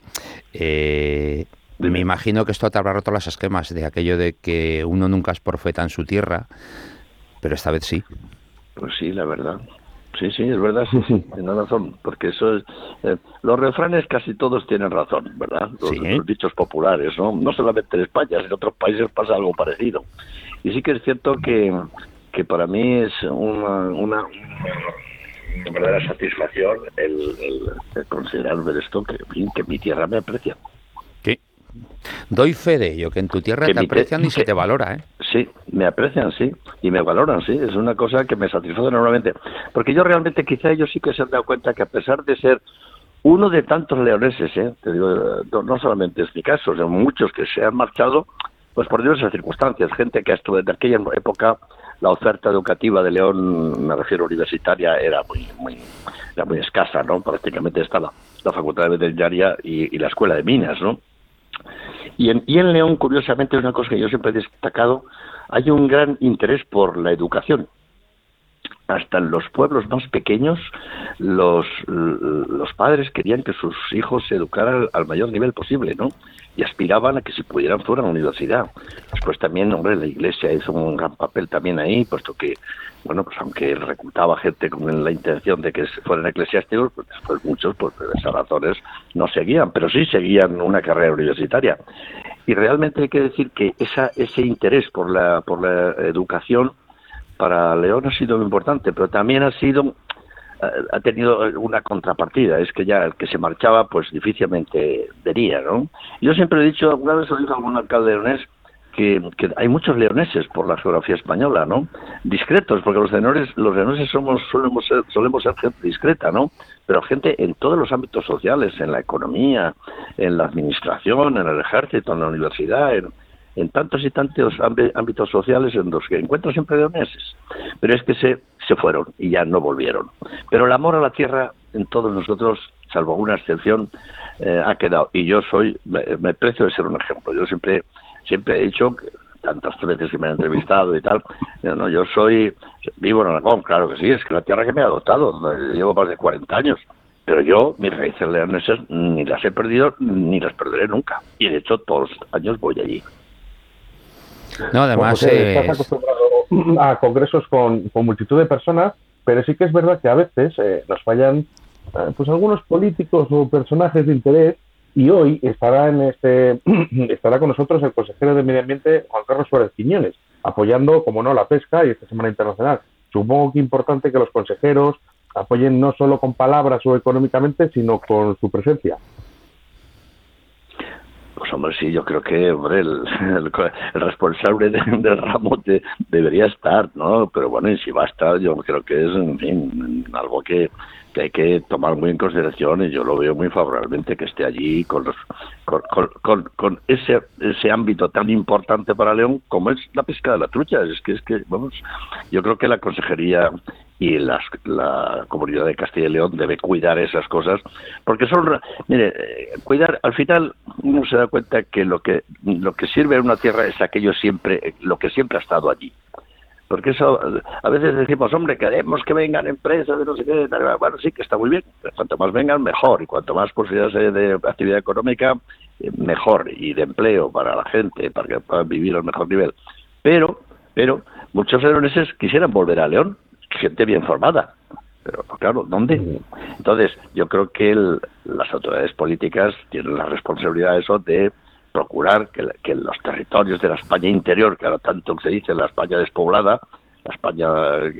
Eh, me imagino que esto te habrá roto las esquemas de aquello de que uno nunca es profeta en su tierra, pero esta vez sí. Pues sí, la verdad. Sí, sí, es verdad, sí, sí, tiene razón, porque eso es... eh, los refranes casi todos tienen razón, ¿verdad? Los, los dichos populares, ¿no? No solamente en España, en otros países pasa algo parecido. Y sí que es cierto que, que para mí es una, una, una verdadera satisfacción el, el- el considerar ver esto, que, que mi tierra me aprecia. Doy fe de ello, que en tu tierra Que te aprecian y se que- te valora, ¿eh? Sí, me aprecian, sí, y me valoran, sí, es una cosa que me satisface enormemente. Porque yo realmente, quizá ellos sí que se han dado cuenta que a pesar de ser uno de tantos leoneses, ¿eh? te digo, no, solamente es mi caso, sino muchos que se han marchado, pues por diversas circunstancias, gente que estuvo en aquella época la oferta educativa de León, me refiero universitaria, era muy, muy, era muy escasa, ¿no? Prácticamente estaba la Facultad de Veterinaria y, y la Escuela de Minas, ¿no? Y en, y en León, curiosamente, una cosa que yo siempre he destacado, hay un gran interés por la educación. Hasta en los pueblos más pequeños, los, los padres querían que sus hijos se educaran al, mayor nivel posible, ¿no? Y aspiraban a que si pudieran fueran a la universidad. Después también, hombre, la iglesia hizo un gran papel también ahí, puesto que, bueno, pues aunque reclutaba gente con la intención de que fueran eclesiásticos, pues después muchos, por esas razones, no seguían, pero sí seguían una carrera universitaria. Y realmente hay que decir que esa, ese interés por la, por la educación para León ha sido muy importante, pero también ha sido eh, ha tenido una contrapartida, es que ya el que se marchaba pues difícilmente vería, ¿no? Yo siempre he dicho, alguna vez lo dijo algún alcalde leonés, que, que hay muchos leoneses por la geografía española, ¿no? Discretos, porque los leoneses, los leoneses somos, solemos ser, solemos ser gente discreta, ¿no? Pero gente en todos los ámbitos sociales, en la economía, en la administración, en el ejército, en la universidad, en, en tantos y tantos ámbi- ámbitos sociales en los que encuentro siempre leoneses. Pero es que se, se fueron y ya no volvieron. Pero el amor a la tierra en todos nosotros, salvo alguna excepción, eh, ha quedado. Y yo soy, me, me precio de ser un ejemplo. Yo siempre, siempre he dicho, que tantas veces que me han entrevistado y tal, yo, no, yo soy, vivo en Aragón, claro que sí, es que la tierra que me ha adoptado, eh, llevo más de 40 años. Pero yo, mis raíces leonesas, ni las he perdido ni las perderé nunca. Y de hecho, todos los años voy allí. No, además eh, estás acostumbrado a congresos con, con multitud de personas, pero sí que es verdad que a veces eh, nos fallan eh, pues algunos políticos o personajes de interés y hoy estará en este estará con nosotros el consejero de Medio Ambiente Juan Carlos Suárez Quiñones, apoyando, como no, la pesca y esta Semana Internacional. Supongo que es importante que los consejeros apoyen no solo con palabras o económicamente, sino con su presencia. Pues hombre, sí, yo creo que hombre, el, el, el responsable de- del ramo de- debería estar, ¿no? Pero bueno, y si va a estar, yo creo que es, en fin, algo que, que hay que tomar muy en consideración y yo lo veo muy favorablemente que esté allí con, los, con, con, con- con ese, ese ámbito tan importante para León como es la pesca de la trucha. Es que, es que vamos, yo creo que la consejería y las- la comunidad de Castilla y León debe cuidar esas cosas porque son mire eh, cuidar al final uno se da cuenta que lo que lo que sirve a una tierra es aquello siempre lo que siempre ha estado allí. Porque eso a veces decimos hombre queremos que vengan empresas de no sé qué bueno sí que está muy bien. Cuanto más vengan mejor. Y cuanto más posibilidades de actividad económica eh, mejor. Y de empleo para la gente para que puedan vivir al mejor nivel. Pero pero muchos leoneses quisieran volver a León gente bien formada pero claro, ¿dónde? Entonces, yo creo que el- las autoridades políticas tienen la responsabilidad de eso de procurar que, que los territorios de la España interior, que ahora tanto se dice la España despoblada, España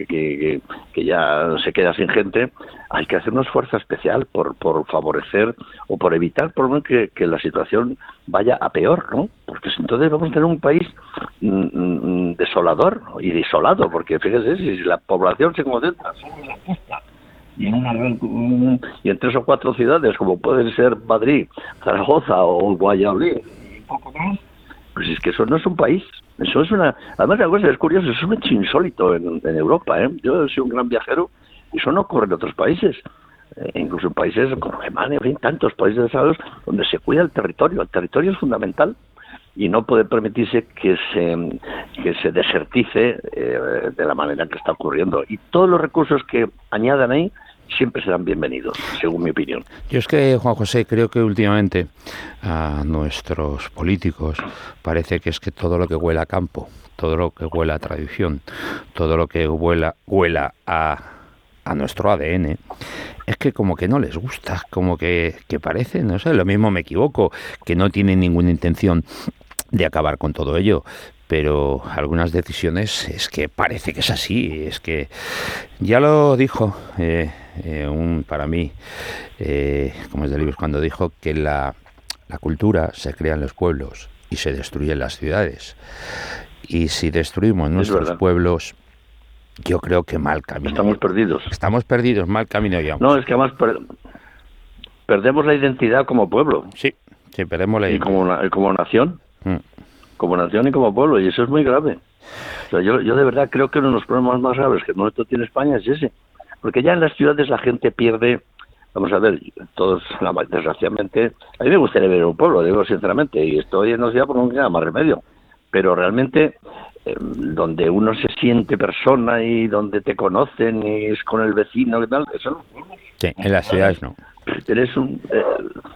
que, que- ya se queda sin gente, hay que hacer un esfuerzo especial por, por favorecer o por evitar por menos que, que la situación vaya a peor, ¿no? Porque entonces vamos a tener un país mm, mm, desolador y desolado, porque fíjese, si la población se concentra solo en la costa y en, una, gran- y en tres o cuatro ciudades, como pueden ser Madrid, Zaragoza o y poco pues es que eso no es un país. Eso es una. Además, la cosa es curiosa, es un hecho insólito en, Europa. ¿eh? Yo soy un gran viajero y eso no ocurre en otros países. Eh, incluso en países como Alemania, en tantos países desarrollados donde se cuida el territorio. El territorio es fundamental y no puede permitirse que se, que se desertice eh, de la manera que está ocurriendo. Y todos los recursos que añadan ahí siempre serán bienvenidos, según mi opinión. Yo es que, Juan José, creo que últimamente a nuestros políticos parece que es que todo lo que huela a campo, todo lo que huela a tradición, todo lo que huela, huela a, a nuestro ADN, es que como que no les gusta, como que, que parece, no sé, lo mismo me equivoco, que no tienen ninguna intención de acabar con todo ello. Pero algunas decisiones es que parece que es así, es que ya lo dijo eh, eh, un para mí, eh, como es de libros, cuando dijo que la, la cultura se crea en los pueblos y se destruye en las ciudades. Y si destruimos nuestros pueblos, yo creo que mal camino. Estamos perdidos. Estamos perdidos, mal camino ya. No, es que además per- perdemos la identidad como pueblo. Sí, sí, perdemos la Y como, na- como nación. Mm. Como nación y como pueblo. Y eso es muy grave. O sea, yo, yo de verdad creo que uno de los problemas más graves que nosotros tiene España es ese. Porque ya en las ciudades la gente pierde. Vamos a ver, todos, la- desgraciadamente, a mí me gustaría en un pueblo, digo sinceramente, y estoy en una ciudad por no queda más remedio. Pero realmente, eh, donde uno se siente persona y donde te conocen y es con el vecino y tal, eso no. Sí, en las ciudades no. eres un eh,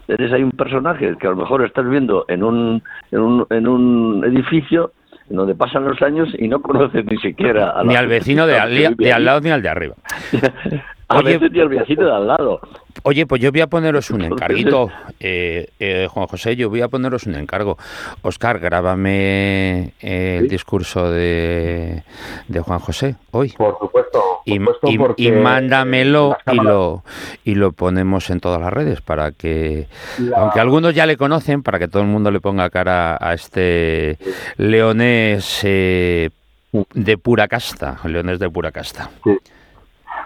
eres ahí un personaje que a lo mejor estás viendo en un en un, en un edificio donde pasan los años y no conoces ni siquiera a la Ni al vecino de al, de al lado ni al de arriba. a Oye, veces ni al vecino de al lado Oye, pues yo voy a poneros un encarguito, eh, eh, Juan José, yo voy a poneros un encargo. Oscar, grábame eh, el discurso de, de Juan José hoy. Por supuesto. Y, supuesto, y- y mándamelo y lo, y lo ponemos en todas las redes para que, La- aunque algunos ya le conocen, para que todo el mundo le ponga cara a este leonés eh, de pura casta, leonés de pura casta.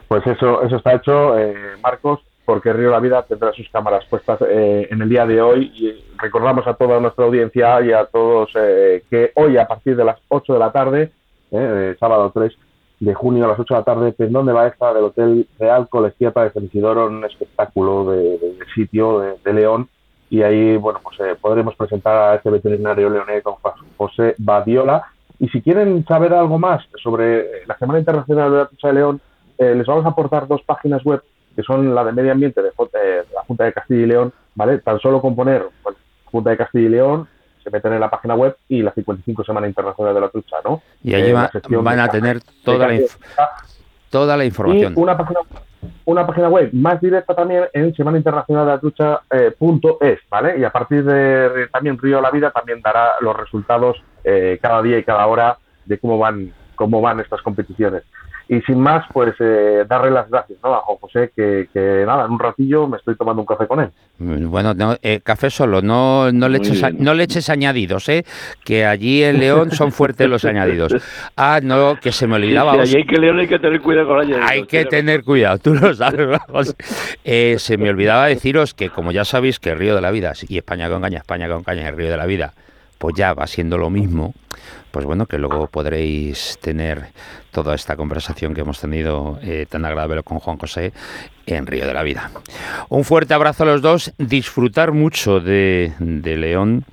Pues eso, eso está hecho, eh, Marcos, porque Río La Vida tendrá sus cámaras puestas eh, en el día de hoy y recordamos a toda nuestra audiencia y a todos eh, que hoy a partir de las 8 de la tarde, eh, sábado 3 de junio a las 8 de la tarde, Pendón de Baeza del Hotel Real Colegiata de San un espectáculo de, sitio de, León y ahí bueno pues eh, podremos presentar a este veterinario leonés, José Badiola. Y si quieren saber algo más sobre la Semana Internacional de la Trucha de León, eh, les vamos a aportar dos páginas web que son la de Medio Ambiente de, eh, de la Junta de Castilla y León, ¿vale? Tan solo con poner pues, Junta de Castilla y León, se meten en la página web y la 55 Semana Internacional de la Trucha, ¿no? Y allí Eh, va- van a tener toda la, toda la información. y una página, una página web más directa también en Semana Internacional de la Trucha eh, punto es, ¿vale? Y a partir de también Río La Vida también dará los resultados eh, cada día y cada hora de cómo van cómo van estas competiciones. Y sin más, pues eh, darle las gracias ¿no? a Juan José, que, que nada, en un ratillo me estoy tomando un café con él. Bueno, no, eh, café solo, no, no, le Muy eches, a- bien. no le eches añadidos, ¿eh? que allí en León son fuertes los añadidos. Ah, no, que se me olvidaba. Sí, sí, Os- ahí hay que leer, hay que tener cuidado con la hay que tener cuidado, tú lo sabes. Eh, se me olvidaba deciros que, como ya sabéis, que Río de la Vida y España con caña, España con caña y Río de la Vida, pues ya va siendo lo mismo. Pues bueno, que luego podréis tener toda esta conversación que hemos tenido eh, tan agradable con Juan José en Río de la Vida. Un fuerte abrazo a los dos, disfrutar mucho de, de León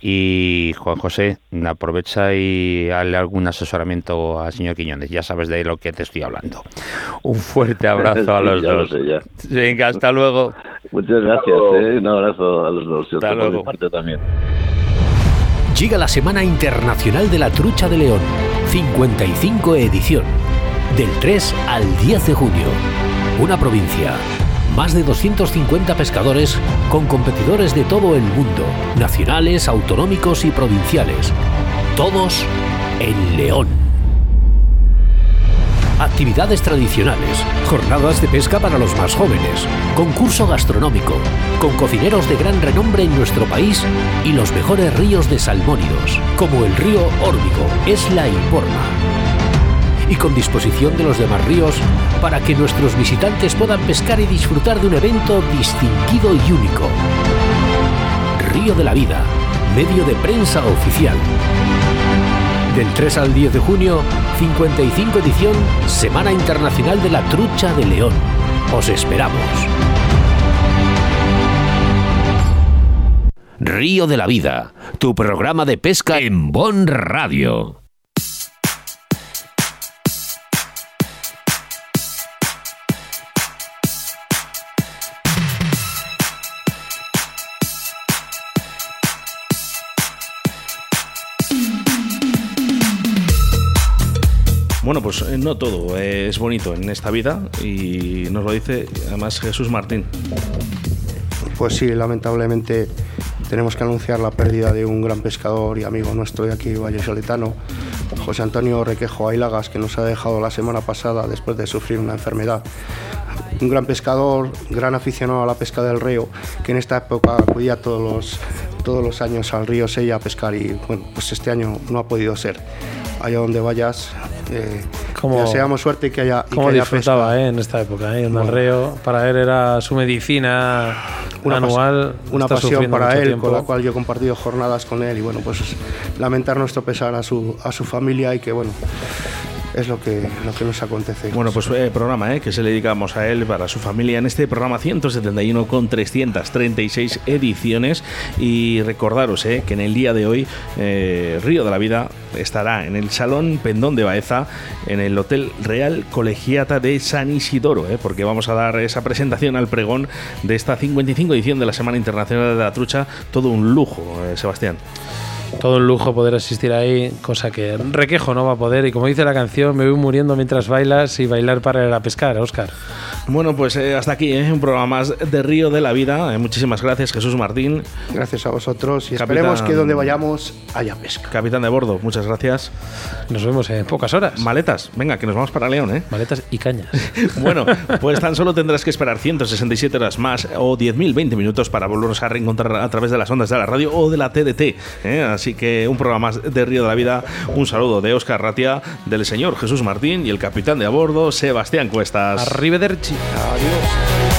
y Juan José, aprovecha y dale algún asesoramiento al señor Quiñones, ya sabes de lo que te estoy hablando. Un fuerte abrazo a Sí, los lo dos. sé. Venga, hasta luego. Muchas gracias, eh, un abrazo a los dos. Hasta luego. parte también. Llega la Semana Internacional de la Trucha de León, 55 edición, del 3 al 10 de junio. Una provincia, más de 250 pescadores con competidores de todo el mundo, nacionales, autonómicos y provinciales. Todos en León. Actividades tradicionales, jornadas de pesca para los más jóvenes, concurso gastronómico, con cocineros de gran renombre en nuestro país y los mejores ríos de salmónidos, como el río Órbigo, Esla y Porma. y con disposición de los demás ríos para que nuestros visitantes puedan pescar y disfrutar de un evento distinguido y único. Río de la Vida, medio de prensa oficial. Del 3 al 10 de junio, 55 edición Semana Internacional de la Trucha de León. Os esperamos. Río de la Vida, tu programa de pesca en Bon Radio. Bueno, pues eh, no todo eh, es bonito en esta vida y nos lo dice además Jesús Martín. Pues sí, lamentablemente tenemos que anunciar la pérdida de un gran pescador y amigo nuestro de aquí, Valle Soletano, José Antonio Requejo Ailagas, que nos ha dejado la semana pasada después de sufrir una enfermedad. Un gran pescador, gran aficionado a la pesca del río, que en esta época acudía todos los, todos los años al río Sella a pescar y bueno, pues este año no ha podido ser. Allá donde vayas, eh, Como- deseamos suerte y que haya, y Cómo que haya disfrutaba pesca. eh, en esta época, eh, al Bueno. río. Para él era su medicina una anual. pas- una pasión para él, tiempo. con la cual yo he compartido jornadas con él y bueno, pues lamentar nuestro pesar a su, a su familia y que bueno, es lo que, lo que nos acontece. Bueno, pues eh, programa eh, que se le dedicamos a él para su familia en este programa 171 con 336 ediciones y recordaros eh, que en el día de hoy eh, Río de la Vida estará en el Salón Pendón de Baeza en el Hotel Real Colegiata de San Isidoro, eh, porque vamos a dar esa presentación al pregón de esta 55 edición de la Semana Internacional de la Trucha, todo un lujo, Sebastián. Todo un lujo poder asistir ahí, cosa que Requejo no va a poder. Y como dice la canción, me voy muriendo mientras bailas y bailar para ir a pescar, Oscar. Bueno, pues eh, hasta aquí eh, un programa más de Río de la Vida. Eh, muchísimas gracias, Jesús Martín. Gracias a vosotros y Capitán- esperemos que donde vayamos haya pesca. Capitán de bordo, muchas gracias. Nos vemos en pocas horas. Maletas, venga, que nos vamos para León, ¿eh? Maletas y cañas. Bueno, pues tan solo tendrás que esperar 167 horas más o 10.000, 20 minutos para volvernos a reencontrar a través de las ondas de la radio o de la TDT. Así que un programa más de Río de la Vida. Un saludo de Óscar Ratia, del señor Jesús Martín y el capitán de a bordo, Sebastián Cuestas. Arrivederci. Adiós.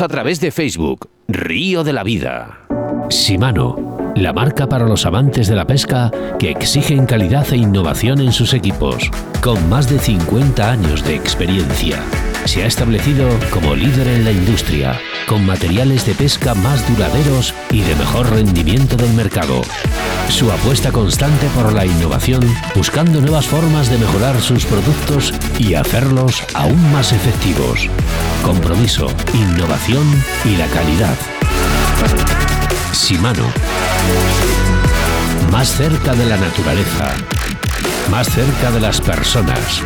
A través de Facebook, Río de la Vida. Simano, la marca para los amantes de la pesca que exigen calidad e innovación en sus equipos, con más de 50 años de experiencia. Se ha establecido como líder en la industria, con materiales de pesca más duraderos y de mejor rendimiento del mercado. Su apuesta constante por la innovación, buscando nuevas formas de mejorar sus productos y hacerlos aún más efectivos. Compromiso, innovación y la calidad. Simano. Más cerca de la naturaleza. Más cerca de las personas.